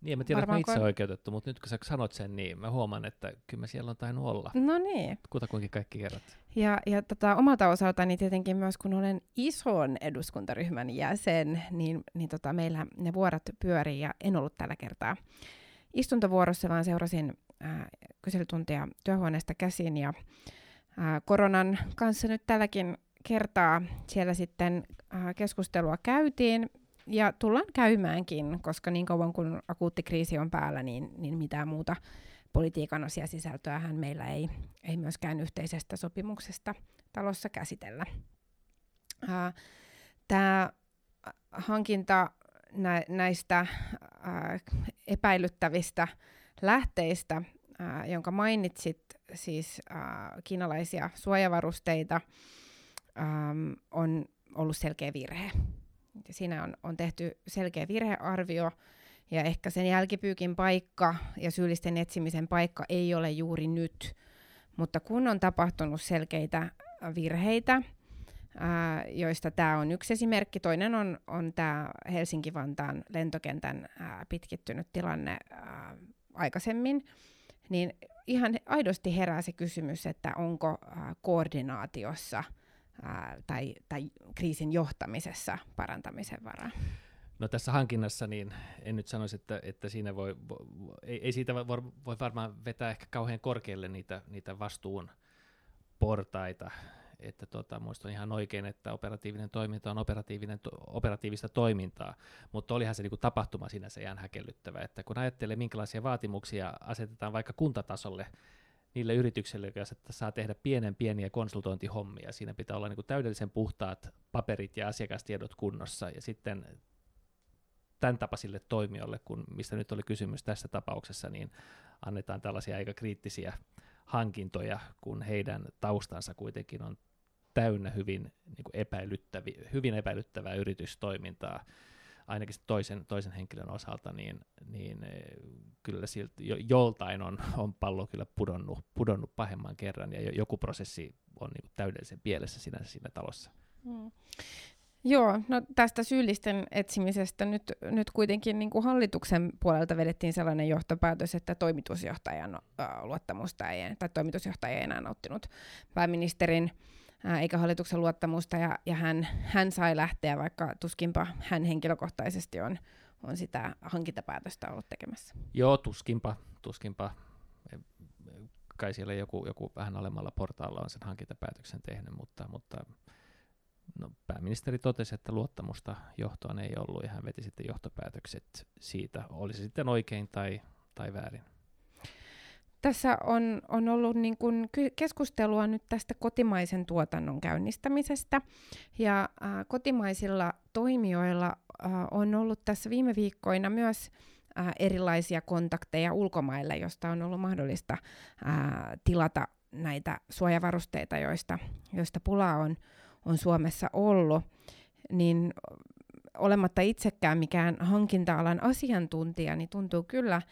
niin, mä tiedän, että mä itse oikeutettu, mutta nyt kun sä sanot sen, niin mä huomaan, että kyllä mä siellä on tainnut olla.
No niin.
Kutakuinkin kaikki kerrat.
Ja, ja tota, omalta osaltani tietenkin myös, kun olen ison eduskuntaryhmän jäsen, niin, niin tota, meillä ne vuorot pyörii ja en ollut tällä kertaa istuntovuorossa, vaan seurasin äh, kyselytuntia työhuoneesta käsin ja äh, koronan kanssa nyt tälläkin kertaa siellä sitten äh, keskustelua käytiin ja tullaan käymäänkin, koska niin kauan kun akuutti kriisi on päällä, niin, niin mitään muuta politiikan asiasisältöähän meillä ei, ei myöskään yhteisestä sopimuksesta talossa käsitellä. Äh, Tämä hankinta nä, näistä äh, epäilyttävistä lähteistä, äh, jonka mainitsit, siis äh, kiinalaisia suojavarusteita, ähm, on ollut selkeä virhe. Siinä on, on tehty selkeä virhearvio, ja ehkä sen jälkipyykin paikka ja syyllisten etsimisen paikka ei ole juuri nyt. Mutta kun on tapahtunut selkeitä virheitä, ää, joista tämä on yksi esimerkki, toinen on, on tämä Helsinki-Vantaan lentokentän ää, pitkittynyt tilanne ää, aikaisemmin, niin ihan aidosti herää se kysymys, että onko ää, koordinaatiossa – ää, tai, tai kriisin johtamisessa parantamisen varaa?
No tässä hankinnassa niin en nyt sanoisi, että, että siinä voi, ei, ei siitä voi, voi varmaan vetää ehkä kauhean korkealle niitä, niitä vastuun portaita, että tota, muistan ihan oikein, että operatiivinen toiminta on operatiivinen, to, operatiivista toimintaa, mutta olihan se niinku tapahtuma sinänsä ihan häkellyttävä, että kun ajattelee minkälaisia vaatimuksia asetetaan vaikka kuntatasolle niille yrityksille, jotka saa tehdä pienen pieniä konsultointihommia. Siinä pitää olla niin kuin täydellisen puhtaat paperit ja asiakastiedot kunnossa. Ja sitten tämän tapaisille toimijoille, kun mistä nyt oli kysymys tässä tapauksessa, niin annetaan tällaisia aika kriittisiä hankintoja, kun heidän taustansa kuitenkin on täynnä hyvin, niin epäilyttävi, hyvin epäilyttävää yritystoimintaa ainakin toisen, toisen henkilön osalta, niin, niin eh, kyllä siltä jo, joltain on, on pallo kyllä pudonnut, pudonnut pahemman kerran, ja joku prosessi on niin täydellisen pielessä sinänsä siinä talossa. Hmm.
Joo, no tästä syyllisten etsimisestä nyt, nyt kuitenkin niin kuin hallituksen puolelta vedettiin sellainen johtopäätös, että toimitusjohtajan äh, luottamusta ei, tai toimitusjohtaja ei enää nauttinut pääministerin eikä hallituksen luottamusta, ja, ja hän, hän sai lähteä, vaikka tuskinpa hän henkilökohtaisesti on, on sitä hankintapäätöstä ollut tekemässä.
Joo, tuskinpa, tuskinpa. Kai siellä joku, joku vähän alemmalla portaalla on sen hankintapäätöksen tehnyt, mutta, mutta no, pääministeri totesi, että luottamusta johtoon ei ollut, ja hän veti sitten johtopäätökset siitä, oli se sitten oikein tai, tai väärin.
Tässä on, on ollut niin kuin keskustelua nyt tästä kotimaisen tuotannon käynnistämisestä. Ja äh, kotimaisilla toimijoilla äh, on ollut tässä viime viikkoina myös äh, erilaisia kontakteja ulkomaille, josta on ollut mahdollista äh, tilata näitä suojavarusteita, joista, joista pula on, on Suomessa ollut. Niin olematta itsekään mikään hankinta-alan asiantuntija, niin tuntuu kyllä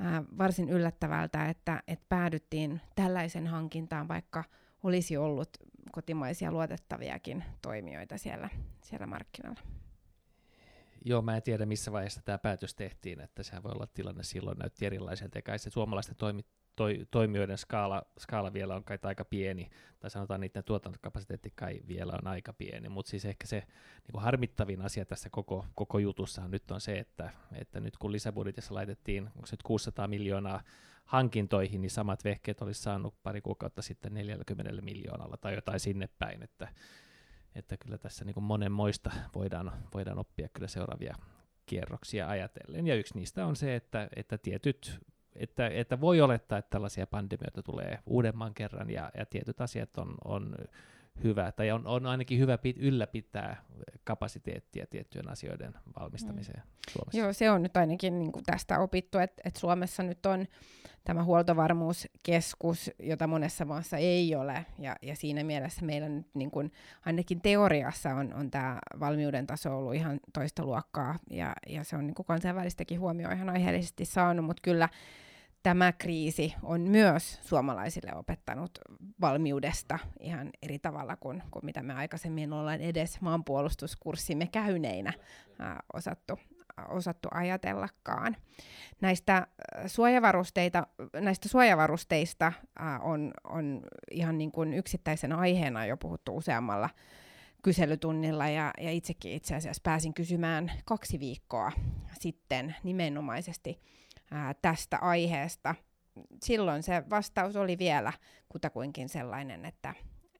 ää, varsin yllättävältä, että, että päädyttiin tällaisen hankintaan, vaikka olisi ollut kotimaisia luotettaviakin toimijoita siellä, siellä markkinoilla.
Joo, mä en tiedä missä vaiheessa tämä päätös tehtiin, että sehän voi olla tilanne silloin näytti erilaiselta, ja kai se suomalaisten toimi, toi, toimijoiden skaala, skaala vielä on kai aika pieni, tai sanotaan niiden tuotantokapasiteetti kai vielä on aika pieni, mutta siis ehkä se niin kuin harmittavin asia tässä koko, koko jutussa nyt on se, että, että nyt kun lisäbudjetissa laitettiin, onko se nyt 600 miljoonaa hankintoihin, niin samat vehkeet olisi saanut pari kuukautta sitten 40 miljoonalla tai jotain sinne päin, että, että kyllä tässä niin kuin monenmoista voidaan, voidaan oppia kyllä seuraavia kierroksia ajatellen. Ja yksi niistä on se, että, että tietyt että, että voi olettaa, että tällaisia pandemioita tulee uudemman kerran ja, ja tietyt asiat on, on hyvä, tai on, on ainakin hyvä pit, ylläpitää kapasiteettia tiettyjen asioiden valmistamiseen mm. Suomessa.
Joo, se on nyt ainakin niin kuin tästä opittu, että, että Suomessa nyt on tämä huoltovarmuuskeskus, jota monessa maassa ei ole, ja, ja siinä mielessä meillä nyt niin kuin, ainakin teoriassa on, on tämä valmiuden taso ollut ihan toista luokkaa, ja, ja se on niin kuin kansainvälistäkin huomioon ihan aiheellisesti saanut, mutta kyllä tämä kriisi on myös suomalaisille opettanut valmiudesta ihan eri tavalla kuin, kuin mitä me aikaisemmin ollaan edes maanpuolustuskurssimme käyneinä ää, osattu, osattu ajatellakaan. Näistä suojavarusteita, näistä suojavarusteista on, on ihan niin kuin yksittäisen aiheena jo puhuttu useammalla kyselytunnilla ja, ja itsekin itse asiassa pääsin kysymään kaksi viikkoa sitten nimenomaisesti ää, tästä aiheesta. Silloin se vastaus oli vielä kutakuinkin sellainen, että,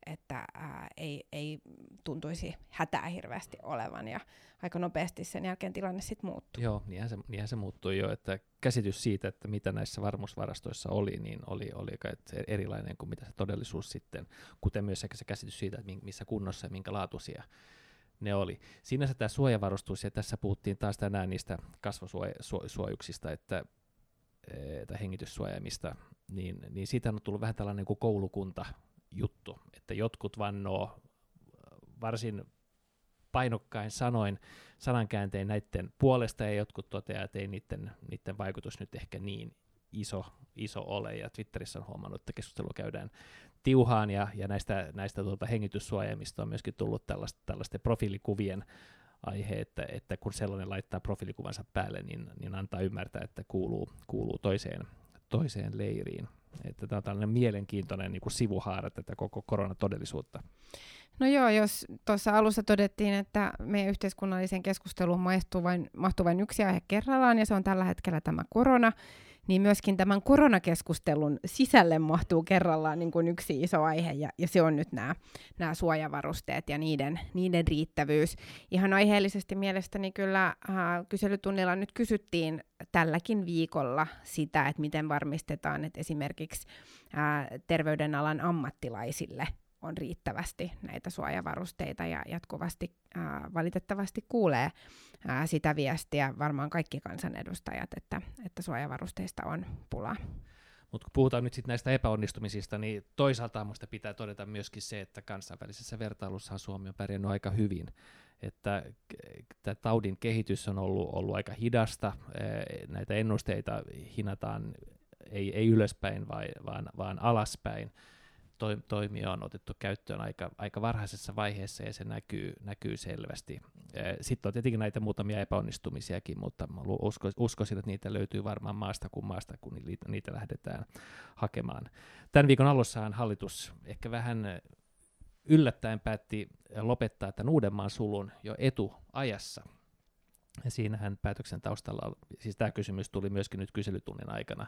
että ää, ei, ei tuntuisi hätää hirveästi olevan ja aika nopeasti sen jälkeen tilanne sitten muuttui.
Joo, niinhän se, niinhän se muuttui jo, että käsitys siitä, että mitä näissä varmuusvarastoissa oli, niin oli, oli erilainen kuin mitä se todellisuus sitten, kuten myös se käsitys siitä, että missä kunnossa ja minkä laatuisia ne oli. Siinä tämä suojavarustus, ja tässä puhuttiin taas tänään niistä kasvosuojuksista, että tai hengityssuojaimista, niin, niin siitä on tullut vähän tällainen kuin koulukunta juttu, että jotkut vannoo varsin painokkain sanoin sanankääntein näiden puolesta, ja jotkut toteaa, että ei niiden, niiden vaikutus nyt ehkä niin iso, iso ole, ja Twitterissä on huomannut, että keskustelua käydään tiuhaan, ja, ja näistä, näistä tuota, hengityssuojaimista on myöskin tullut tällaista, tällaisten profiilikuvien aihe, että, että kun sellainen laittaa profiilikuvansa päälle, niin, niin antaa ymmärtää, että kuuluu, kuuluu toiseen, toiseen leiriin. Että tämä on tällainen mielenkiintoinen niin kuin sivuhaara tätä koko koronatodellisuutta.
No joo, jos tuossa alussa todettiin, että meidän yhteiskunnalliseen keskusteluun mahtuu vain, mahtuu vain yksi aihe kerrallaan, ja se on tällä hetkellä tämä korona, niin myöskin tämän koronakeskustelun sisälle mahtuu kerrallaan niin kuin yksi iso aihe, ja, ja se on nyt nämä, nämä suojavarusteet ja niiden, niiden riittävyys. Ihan aiheellisesti mielestäni kyllä äh, kyselytunnilla nyt kysyttiin tälläkin viikolla sitä, että miten varmistetaan, että esimerkiksi äh, terveydenalan ammattilaisille on riittävästi näitä suojavarusteita ja jatkuvasti ää, valitettavasti kuulee ää, sitä viestiä varmaan kaikki kansanedustajat, että, että suojavarusteista on pulaa.
Mutta kun puhutaan nyt sit näistä epäonnistumisista, niin toisaalta minusta pitää todeta myöskin se, että kansainvälisessä vertailussa Suomi on pärjännyt aika hyvin. Että tämä taudin kehitys on ollut, ollut aika hidasta, näitä ennusteita hinataan ei, ei ylöspäin vaan, vaan alaspäin toimia on otettu käyttöön aika, aika varhaisessa vaiheessa ja se näkyy, näkyy selvästi. Sitten on tietenkin näitä muutamia epäonnistumisiakin, mutta usko, uskoisin, että niitä löytyy varmaan maasta kuin maasta, kun niitä, niitä lähdetään hakemaan. Tämän viikon alussahan hallitus ehkä vähän yllättäen päätti lopettaa tämän Uudenmaan sulun jo etuajassa. Ja siinähän päätöksen taustalla, siis tämä kysymys tuli myöskin nyt kyselytunnin aikana,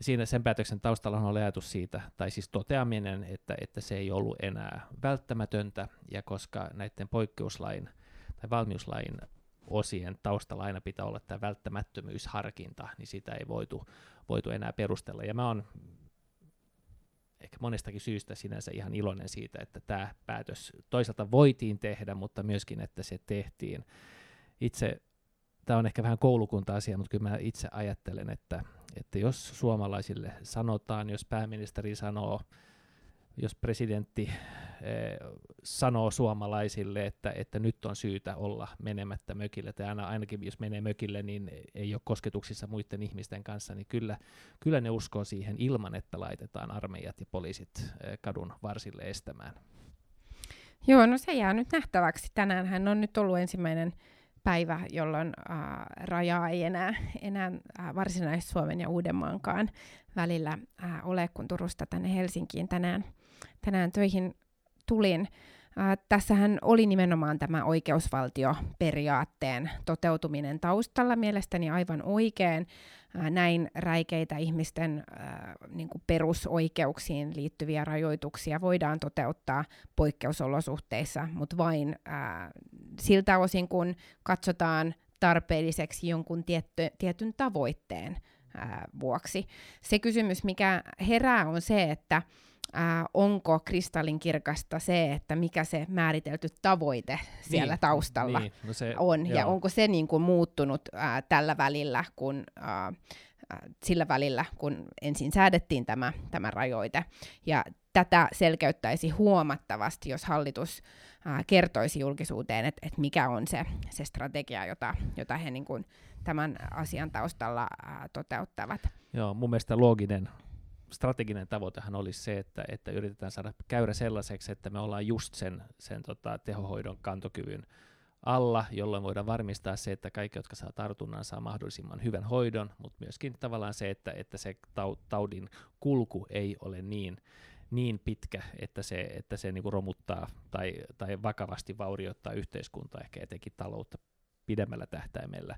siinä sen päätöksen taustalla on ajatus siitä, tai siis toteaminen, että, että se ei ollut enää välttämätöntä, ja koska näiden poikkeuslain tai valmiuslain osien taustalla aina pitää olla tämä välttämättömyysharkinta, niin sitä ei voitu, voitu enää perustella. Ja mä oon ehkä monestakin syystä sinänsä ihan iloinen siitä, että tämä päätös toisaalta voitiin tehdä, mutta myöskin, että se tehtiin. Itse tämä on ehkä vähän koulukunta-asia, mutta kyllä mä itse ajattelen, että, että jos suomalaisille sanotaan, jos pääministeri sanoo, jos presidentti eh, sanoo suomalaisille, että, että nyt on syytä olla menemättä mökille, tai aina, ainakin jos menee mökille, niin ei ole kosketuksissa muiden ihmisten kanssa, niin kyllä, kyllä ne uskoo siihen ilman, että laitetaan armeijat ja poliisit eh, kadun varsille estämään.
Joo, no se jää nyt nähtäväksi. Tänään hän on nyt ollut ensimmäinen päivä, jolloin äh, rajaa ei enää, enää Varsinais-Suomen ja Uudenmaankaan välillä äh, ole, kun Turusta tänne Helsinkiin tänään, tänään töihin tulin. Äh, tässähän oli nimenomaan tämä oikeusvaltioperiaatteen toteutuminen taustalla mielestäni aivan oikein. Näin räikeitä ihmisten niin kuin perusoikeuksiin liittyviä rajoituksia voidaan toteuttaa poikkeusolosuhteissa, mutta vain siltä osin, kun katsotaan tarpeelliseksi jonkun tietty, tietyn tavoitteen vuoksi. Se kysymys, mikä herää, on se, että ää, onko kristallinkirkasta se, että mikä se määritelty tavoite siellä niin, taustalla niin, no se, on, joo. ja onko se niin kuin muuttunut ää, tällä välillä, kun ää, sillä välillä, kun ensin säädettiin tämä, tämä rajoite. Ja tätä selkeyttäisi huomattavasti, jos hallitus ää, kertoisi julkisuuteen, että et mikä on se, se strategia, jota, jota he niin kuin tämän asian taustalla ää, toteuttavat.
Joo, mun mielestä looginen strateginen tavoitehan olisi se, että, että yritetään saada käyrä sellaiseksi, että me ollaan just sen, sen tota, tehohoidon kantokyvyn alla, jolloin voidaan varmistaa se, että kaikki, jotka saa tartunnan, saa mahdollisimman hyvän hoidon, mutta myöskin tavallaan se, että, että se taudin kulku ei ole niin, niin pitkä, että se, että se niin romuttaa tai, tai vakavasti vaurioittaa yhteiskuntaa, ehkä etenkin taloutta pidemmällä tähtäimellä.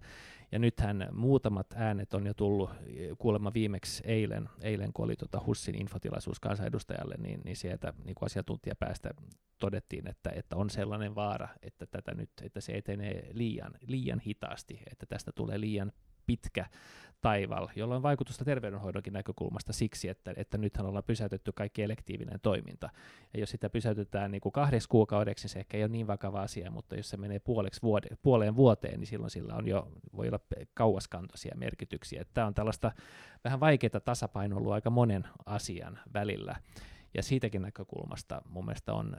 Ja nythän muutamat äänet on jo tullut kuulemma viimeksi eilen, eilen kun oli tota Hussin infotilaisuus kansanedustajalle, niin, niin sieltä niin kuin asiantuntijapäästä todettiin, että, että on sellainen vaara, että, tätä nyt, että se etenee liian, liian hitaasti, että tästä tulee liian pitkä taival, jolla on vaikutusta terveydenhoidonkin näkökulmasta siksi, että, että nythän ollaan pysäytetty kaikki elektiivinen toiminta. Ja jos sitä pysäytetään niin kuin kahdeksi kuukaudeksi, niin se ehkä ei ole niin vakava asia, mutta jos se menee puoleksi vuode, puoleen vuoteen, niin silloin sillä on jo, voi olla kauaskantoisia merkityksiä. Tämä on tällaista vähän vaikeaa tasapainoilua aika monen asian välillä. Ja siitäkin näkökulmasta mun mielestä on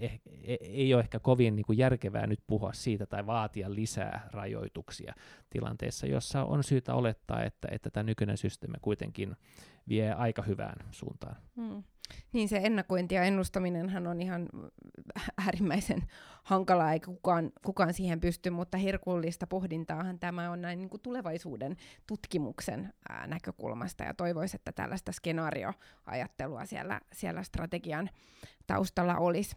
eh, eh, ei ole ehkä kovin niin kuin järkevää nyt puhua siitä tai vaatia lisää rajoituksia tilanteessa, jossa on syytä olettaa, että, että tämä nykyinen systeemi kuitenkin vie aika hyvään suuntaan. Hmm.
Niin se ennakointi ja ennustaminenhan on ihan äärimmäisen hankalaa, eikä kukaan, kukaan siihen pysty, mutta herkullista pohdintaahan tämä on näin niin kuin tulevaisuuden tutkimuksen ää, näkökulmasta, ja toivoisin, että tällaista skenaarioajattelua siellä, siellä strategian taustalla olisi.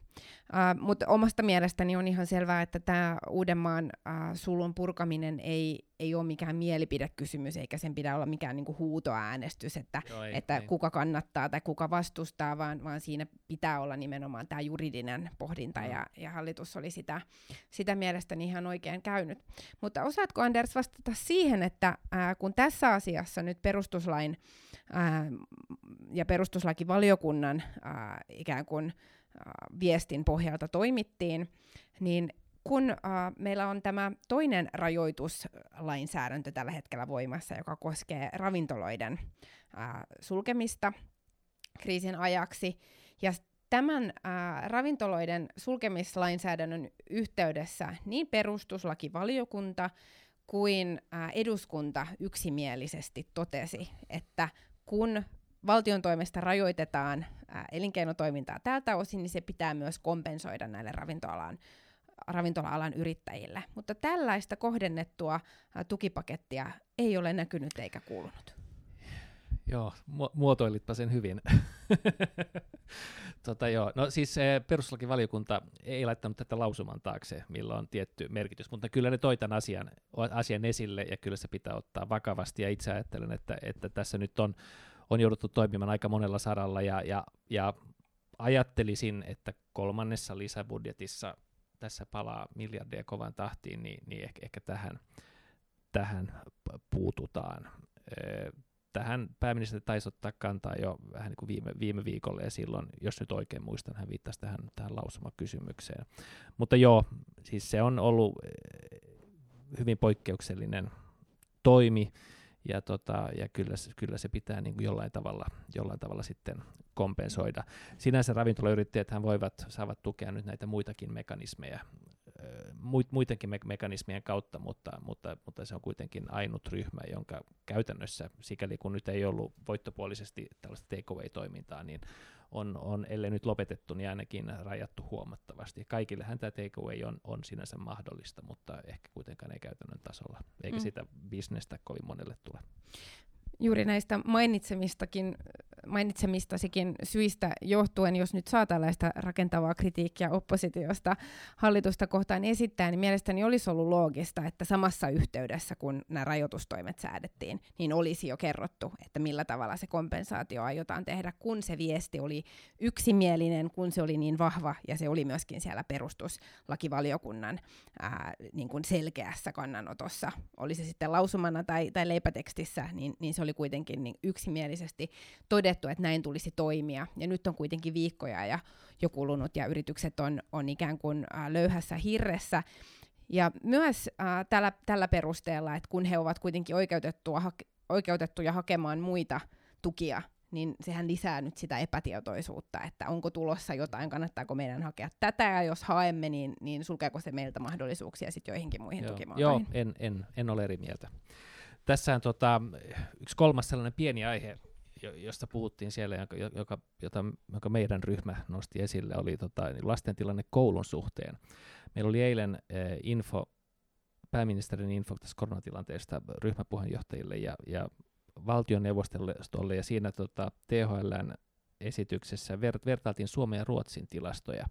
Mutta omasta mielestäni on ihan selvää, että tämä Uudenmaan uh, sulun purkaminen ei, ei ole mikään mielipidekysymys, eikä sen pidä olla mikään niinku huutoäänestys, että, Joo, ei, että ei. kuka kannattaa tai kuka vastustaa, vaan, vaan siinä pitää olla nimenomaan tämä juridinen pohdinta, mm. ja, ja hallitus oli sitä, sitä mielestäni ihan oikein käynyt. Mutta osaatko Anders vastata siihen, että uh, kun tässä asiassa nyt perustuslain ää, ja perustuslakivaliokunnan ää, ikään kuin ää, viestin pohjalta toimittiin, niin kun ää, meillä on tämä toinen rajoituslainsäädäntö tällä hetkellä voimassa, joka koskee ravintoloiden ää, sulkemista kriisin ajaksi, ja tämän ää, ravintoloiden sulkemislainsäädännön yhteydessä niin perustuslakivaliokunta kuin ää, eduskunta yksimielisesti totesi, että kun valtion toimesta rajoitetaan ää, elinkeinotoimintaa tältä osin, niin se pitää myös kompensoida näille ravintoalan ravintola-alan yrittäjille. Mutta tällaista kohdennettua ää, tukipakettia ei ole näkynyt eikä kuulunut.
Joo, mu- muotoilitpa sen hyvin. tota, joo. No siis eh, perustuslakivaliokunta ei laittanut tätä lausuman taakse, millä on tietty merkitys, mutta kyllä ne toi tämän asian, asian esille ja kyllä se pitää ottaa vakavasti ja itse ajattelen, että, että tässä nyt on, on jouduttu toimimaan aika monella saralla ja, ja, ja ajattelisin, että kolmannessa lisäbudjetissa tässä palaa miljardia kovan tahtiin, niin, niin ehkä, ehkä tähän, tähän puututaan. Tähän pääministeri taisi ottaa kantaa jo vähän niin kuin viime, viime viikolla, ja silloin, jos nyt oikein muistan, hän viittasi tähän, tähän lausumakysymykseen. Mutta joo, siis se on ollut hyvin poikkeuksellinen toimi, ja, tota, ja kyllä, kyllä se pitää niin kuin jollain, tavalla, jollain tavalla sitten kompensoida. Sinänsä ravintolayrittäjät voivat, saavat tukea nyt näitä muitakin mekanismeja muidenkin me- mekanismien kautta, mutta, mutta, mutta se on kuitenkin ainut ryhmä, jonka käytännössä, sikäli kun nyt ei ollut voittopuolisesti tällaista takeaway-toimintaa, niin on, on, ellei nyt lopetettu, niin ainakin rajattu huomattavasti. Kaikillehän tämä takeaway on, on sinänsä mahdollista, mutta ehkä kuitenkaan ei käytännön tasolla, eikä mm. sitä bisnestä kovin monelle tule
juuri näistä mainitsemistakin, mainitsemistasikin syistä johtuen, jos nyt saa tällaista rakentavaa kritiikkiä oppositiosta hallitusta kohtaan esittää, niin mielestäni olisi ollut loogista, että samassa yhteydessä, kun nämä rajoitustoimet säädettiin, niin olisi jo kerrottu, että millä tavalla se kompensaatio aiotaan tehdä, kun se viesti oli yksimielinen, kun se oli niin vahva ja se oli myöskin siellä perustuslakivaliokunnan ää, niin kuin selkeässä kannanotossa, oli se sitten lausumana tai, tai leipätekstissä, niin, niin se oli kuitenkin niin yksimielisesti todettu, että näin tulisi toimia. Ja nyt on kuitenkin viikkoja ja jo kulunut ja yritykset on, on ikään kuin äh, löyhässä hirressä. Ja myös äh, tällä, tällä perusteella, että kun he ovat kuitenkin oikeutettua, hake, oikeutettuja hakemaan muita tukia, niin sehän lisää nyt sitä epätietoisuutta, että onko tulossa jotain, kannattaako meidän hakea tätä, ja jos haemme, niin, niin sulkeeko se meiltä mahdollisuuksia sitten joihinkin muihin
Joo,
tukimuotoihin?
Joo, en, en, en ole eri mieltä. Tässä on tota, yksi kolmas sellainen pieni aihe, josta puhuttiin siellä, joka, joka, jota, joka meidän ryhmä nosti esille, oli tota, niin lasten tilanne koulun suhteen. Meillä oli eilen eh, info, pääministerin info tästä koronatilanteesta ryhmäpuheenjohtajille ja, ja valtioneuvostolle, ja siinä tota, THLn esityksessä ver, vertailtiin Suomen ja Ruotsin tilastoja.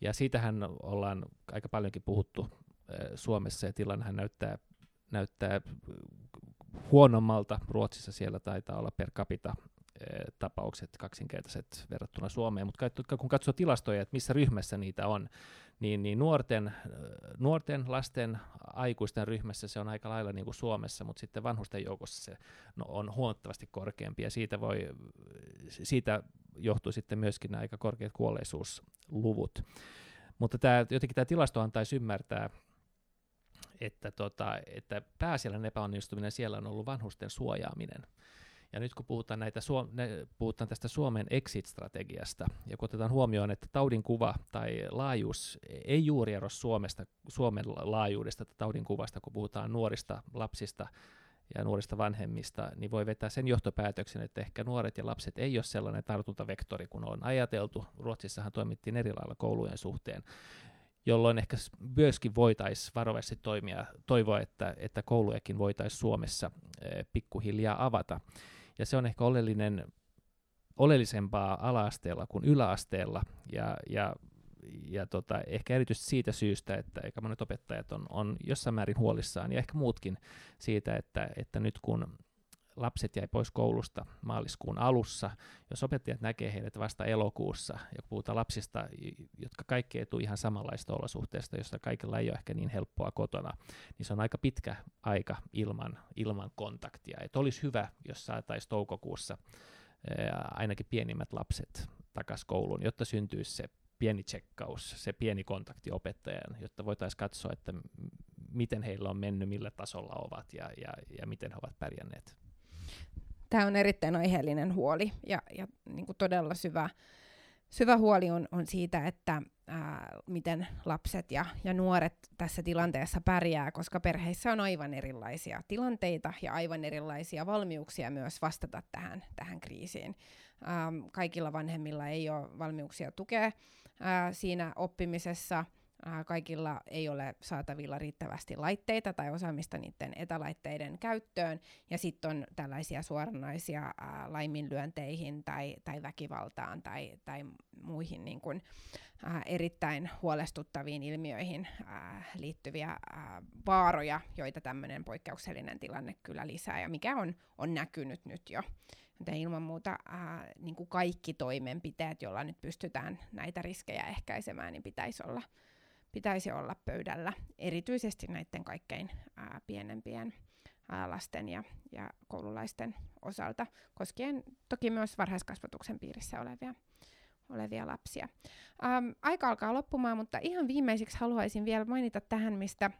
Ja siitähän ollaan aika paljonkin puhuttu eh, Suomessa, ja tilannehan näyttää näyttää huonommalta. Ruotsissa siellä taitaa olla per capita eh, tapaukset kaksinkertaiset verrattuna Suomeen, mutta kun katsoo tilastoja, että missä ryhmässä niitä on, niin, niin nuorten, eh, nuorten, lasten, aikuisten ryhmässä se on aika lailla niin kuin Suomessa, mutta sitten vanhusten joukossa se no, on huomattavasti korkeampi, ja siitä, voi, siitä johtuu sitten myöskin aika korkeat kuolleisuusluvut. Mutta tämä, jotenkin tämä tilasto antaisi ymmärtää, että, tota, että pääasiallinen epäonnistuminen siellä on ollut vanhusten suojaaminen. Ja nyt kun puhutaan, näitä, puhutaan tästä Suomen exit-strategiasta, ja kun otetaan huomioon, että taudin kuva tai laajuus ei juuri ero Suomesta, Suomen laajuudesta tai taudin kuvasta, kun puhutaan nuorista lapsista ja nuorista vanhemmista, niin voi vetää sen johtopäätöksen, että ehkä nuoret ja lapset ei ole sellainen tartuntavektori, kun on ajateltu. Ruotsissahan toimittiin eri lailla koulujen suhteen jolloin ehkä myöskin voitaisiin varovasti toimia, toivoa, että, että koulujakin voitaisiin Suomessa eh, pikkuhiljaa avata. Ja se on ehkä oleellinen, oleellisempaa ala-asteella kuin yläasteella, ja, ja, ja tota, ehkä erityisesti siitä syystä, että eikä monet opettajat on, on jossain määrin huolissaan, ja ehkä muutkin siitä, että, että nyt kun lapset jäi pois koulusta maaliskuun alussa, jos opettajat näkee heidät vasta elokuussa, ja puhutaan lapsista, jotka kaikki ei tule ihan samanlaista olosuhteesta, jossa kaikilla ei ole ehkä niin helppoa kotona, niin se on aika pitkä aika ilman, ilman kontaktia. Et olisi hyvä, jos saataisiin toukokuussa ainakin pienimmät lapset takaisin kouluun, jotta syntyisi se pieni tsekkaus, se pieni kontakti opettajan, jotta voitaisiin katsoa, että miten heillä on mennyt, millä tasolla ovat ja, ja, ja miten he ovat pärjänneet.
Tämä on erittäin aiheellinen huoli ja, ja niin kuin todella syvä, syvä huoli on, on siitä, että ää, miten lapset ja, ja nuoret tässä tilanteessa pärjää, koska perheissä on aivan erilaisia tilanteita ja aivan erilaisia valmiuksia myös vastata tähän, tähän kriisiin. Ähm, kaikilla vanhemmilla ei ole valmiuksia tukea ää, siinä oppimisessa – kaikilla ei ole saatavilla riittävästi laitteita tai osaamista niiden etälaitteiden käyttöön, ja sitten on tällaisia suoranaisia ää, laiminlyönteihin tai, tai väkivaltaan tai, tai muihin niin kun, ää, erittäin huolestuttaviin ilmiöihin ää, liittyviä ää, vaaroja, joita tämmöinen poikkeuksellinen tilanne kyllä lisää, ja mikä on, on näkynyt nyt jo. Joten ilman muuta ää, niin kuin kaikki toimenpiteet, joilla nyt pystytään näitä riskejä ehkäisemään, niin pitäisi olla pitäisi olla pöydällä, erityisesti näiden kaikkein ää, pienempien ää, lasten ja, ja koululaisten osalta, koskien toki myös varhaiskasvatuksen piirissä olevia, olevia lapsia. Ähm, aika alkaa loppumaan, mutta ihan viimeiseksi haluaisin vielä mainita tähän, mistä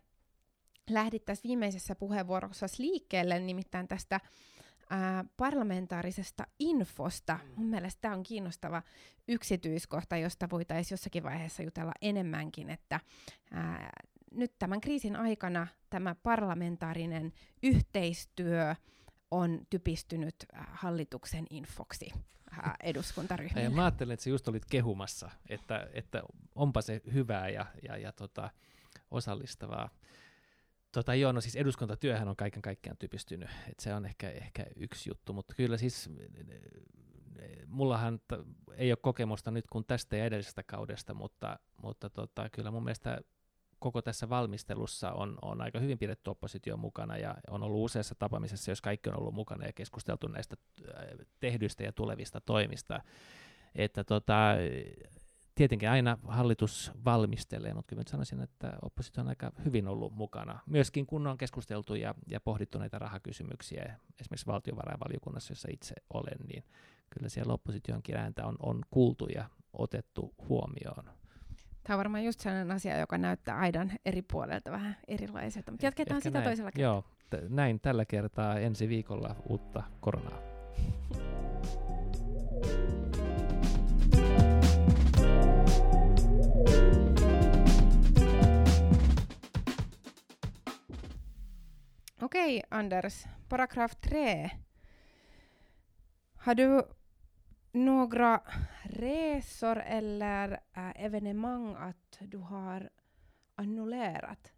lähdit tässä viimeisessä puheenvuorossa liikkeelle, nimittäin tästä ää, parlamentaarisesta infosta. Mun mielestä tämä on kiinnostava yksityiskohta, josta voitaisiin jossakin vaiheessa jutella enemmänkin, että ää, nyt tämän kriisin aikana tämä parlamentaarinen yhteistyö on typistynyt hallituksen infoksi eduskuntaryhmille.
Ja mä ajattelin, että sä just olit kehumassa, että, että onpa se hyvää ja, ja, ja tota, osallistavaa. Tota, joo, no siis eduskuntatyöhän on kaiken kaikkiaan typistynyt, että se on ehkä, ehkä yksi juttu, mutta kyllä siis mullahan t- ei ole kokemusta nyt kuin tästä ja edellisestä kaudesta, mutta, mutta tota, kyllä mun mielestä koko tässä valmistelussa on, on aika hyvin pidetty oppositio mukana ja on ollut useassa tapaamisessa, jos kaikki on ollut mukana ja keskusteltu näistä äh, tehdyistä ja tulevista toimista. Että tota, tietenkin aina hallitus valmistelee, mutta kyllä sanoisin, että oppositio on aika hyvin ollut mukana. Myöskin kun on keskusteltu ja, ja pohdittu näitä rahakysymyksiä, esimerkiksi valtiovarainvaliokunnassa, jossa itse olen, niin kyllä siellä oppositionkin ääntä on, on kuultu ja otettu huomioon.
Tämä on varmaan just sellainen asia, joka näyttää aidan eri puolelta vähän erilaiselta, mutta jatketaan Ehkä sitä
näin.
toisella kertaa.
Joo, t- näin tällä kertaa ensi viikolla uutta koronaa.
Okej, Anders. Paragraf 3. Har du några resor eller äh, evenemang att du har annullerat?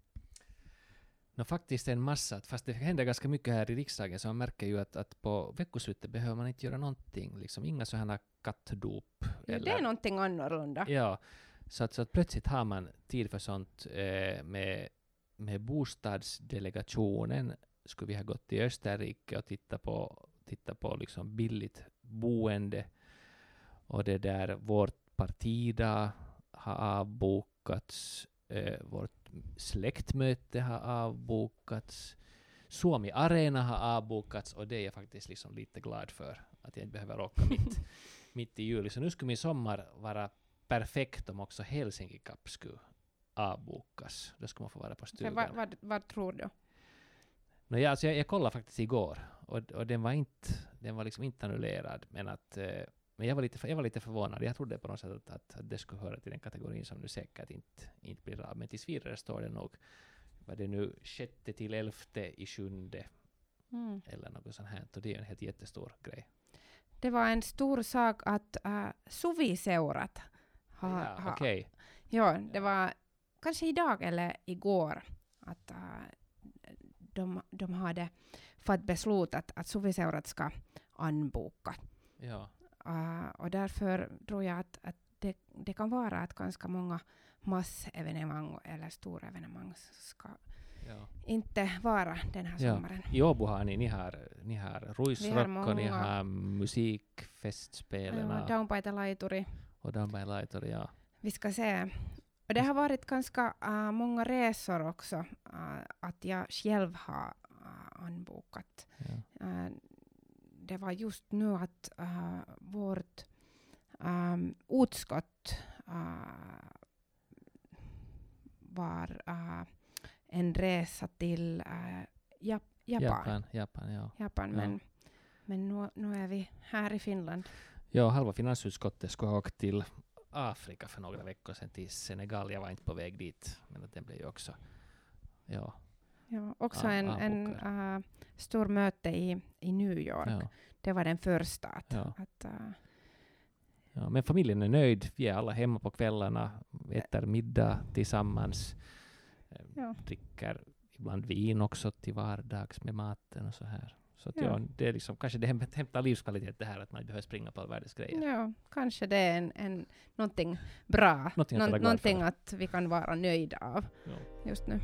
No faktiskt en massa, fast det händer ganska mycket här i riksdagen, så man märker ju att, att på veckoslutet behöver man inte göra någonting, liksom inga sådana kattdop.
Ja, eller, det är någonting annorlunda.
Ja, så att, så att plötsligt har man tid för sånt eh, med, med bostadsdelegationen skulle vi ha gått till Österrike och titta på, titta på liksom billigt boende och det där vårt partidag har avbokats, eh, vårt släktmöte har avbokats, Suomi Arena har avbokats och det är jag faktiskt liksom lite glad för, att jag inte behöver åka mitt, mitt i juli. Så nu skulle min sommar vara perfekt om också Helsinki Cup skulle avbokas. Då skulle man få vara på stugan.
Vad, vad, vad tror du?
No, ja, alltså jag, jag kollade faktiskt igår och, och den var inte, den var liksom inte annullerad, men att eh, men jag var, lite, jag var lite förvånad. Jag trodde på något sätt att, att, att det skulle höra till den kategorin som nu säkert inte, inte blir av. Men tills vidare står det nog, vad det nu, sjätte till elfte i sjunde, mm. eller något sånt här. Och det är en helt jättestor grej.
Det var en stor sak att uh, Suvi-seurat
har... Ja, ha, okay.
Ja, det var kanske idag eller igår att uh, de, de hade fått beslut att, att Suvi-seurat ska anboka.
Ja.
Uh, och därför tror jag att, att det, det, kan vara att ganska många massevenemang eller stora evenemang ska ja. inte vara den här ja. sommaren.
I Åbo har ni, ni har, ni har ruisrock och ni har musikfestspelen.
Ja, Downbite-laituri.
Och Downbite-laituri, ja.
Vi ska se. Och det har varit ganska uh, många resor också, uh, att jag själv har uh, anbokat. Ja det var just nu att vårt um, utskott var en resa till Jap Japan.
Japan, Japan, ja.
Japan men, ja. men nu, nu är vi här i Finland.
Ja, halva finansutskottet skulle ha åkt till Afrika för några veckor sedan, till Senegal. Jag var inte på väg dit, men den blev ju också ja,
Ja, också en, en uh, stor möte i, i New York. Ja. Det var den första. Att, ja. Att, uh,
ja, men familjen är nöjd. Vi är alla hemma på kvällarna, äter middag tillsammans, ja. dricker ibland vin också till vardags med maten och så här. Så att ja. ja. det är liksom, kanske det hämtar livskvalitet det här att man inte behöver springa på all världens grejer.
Ja, kanske det är en, en, någonting bra, någonting, att, Nå någonting att vi kan vara nöjda av ja. just nu.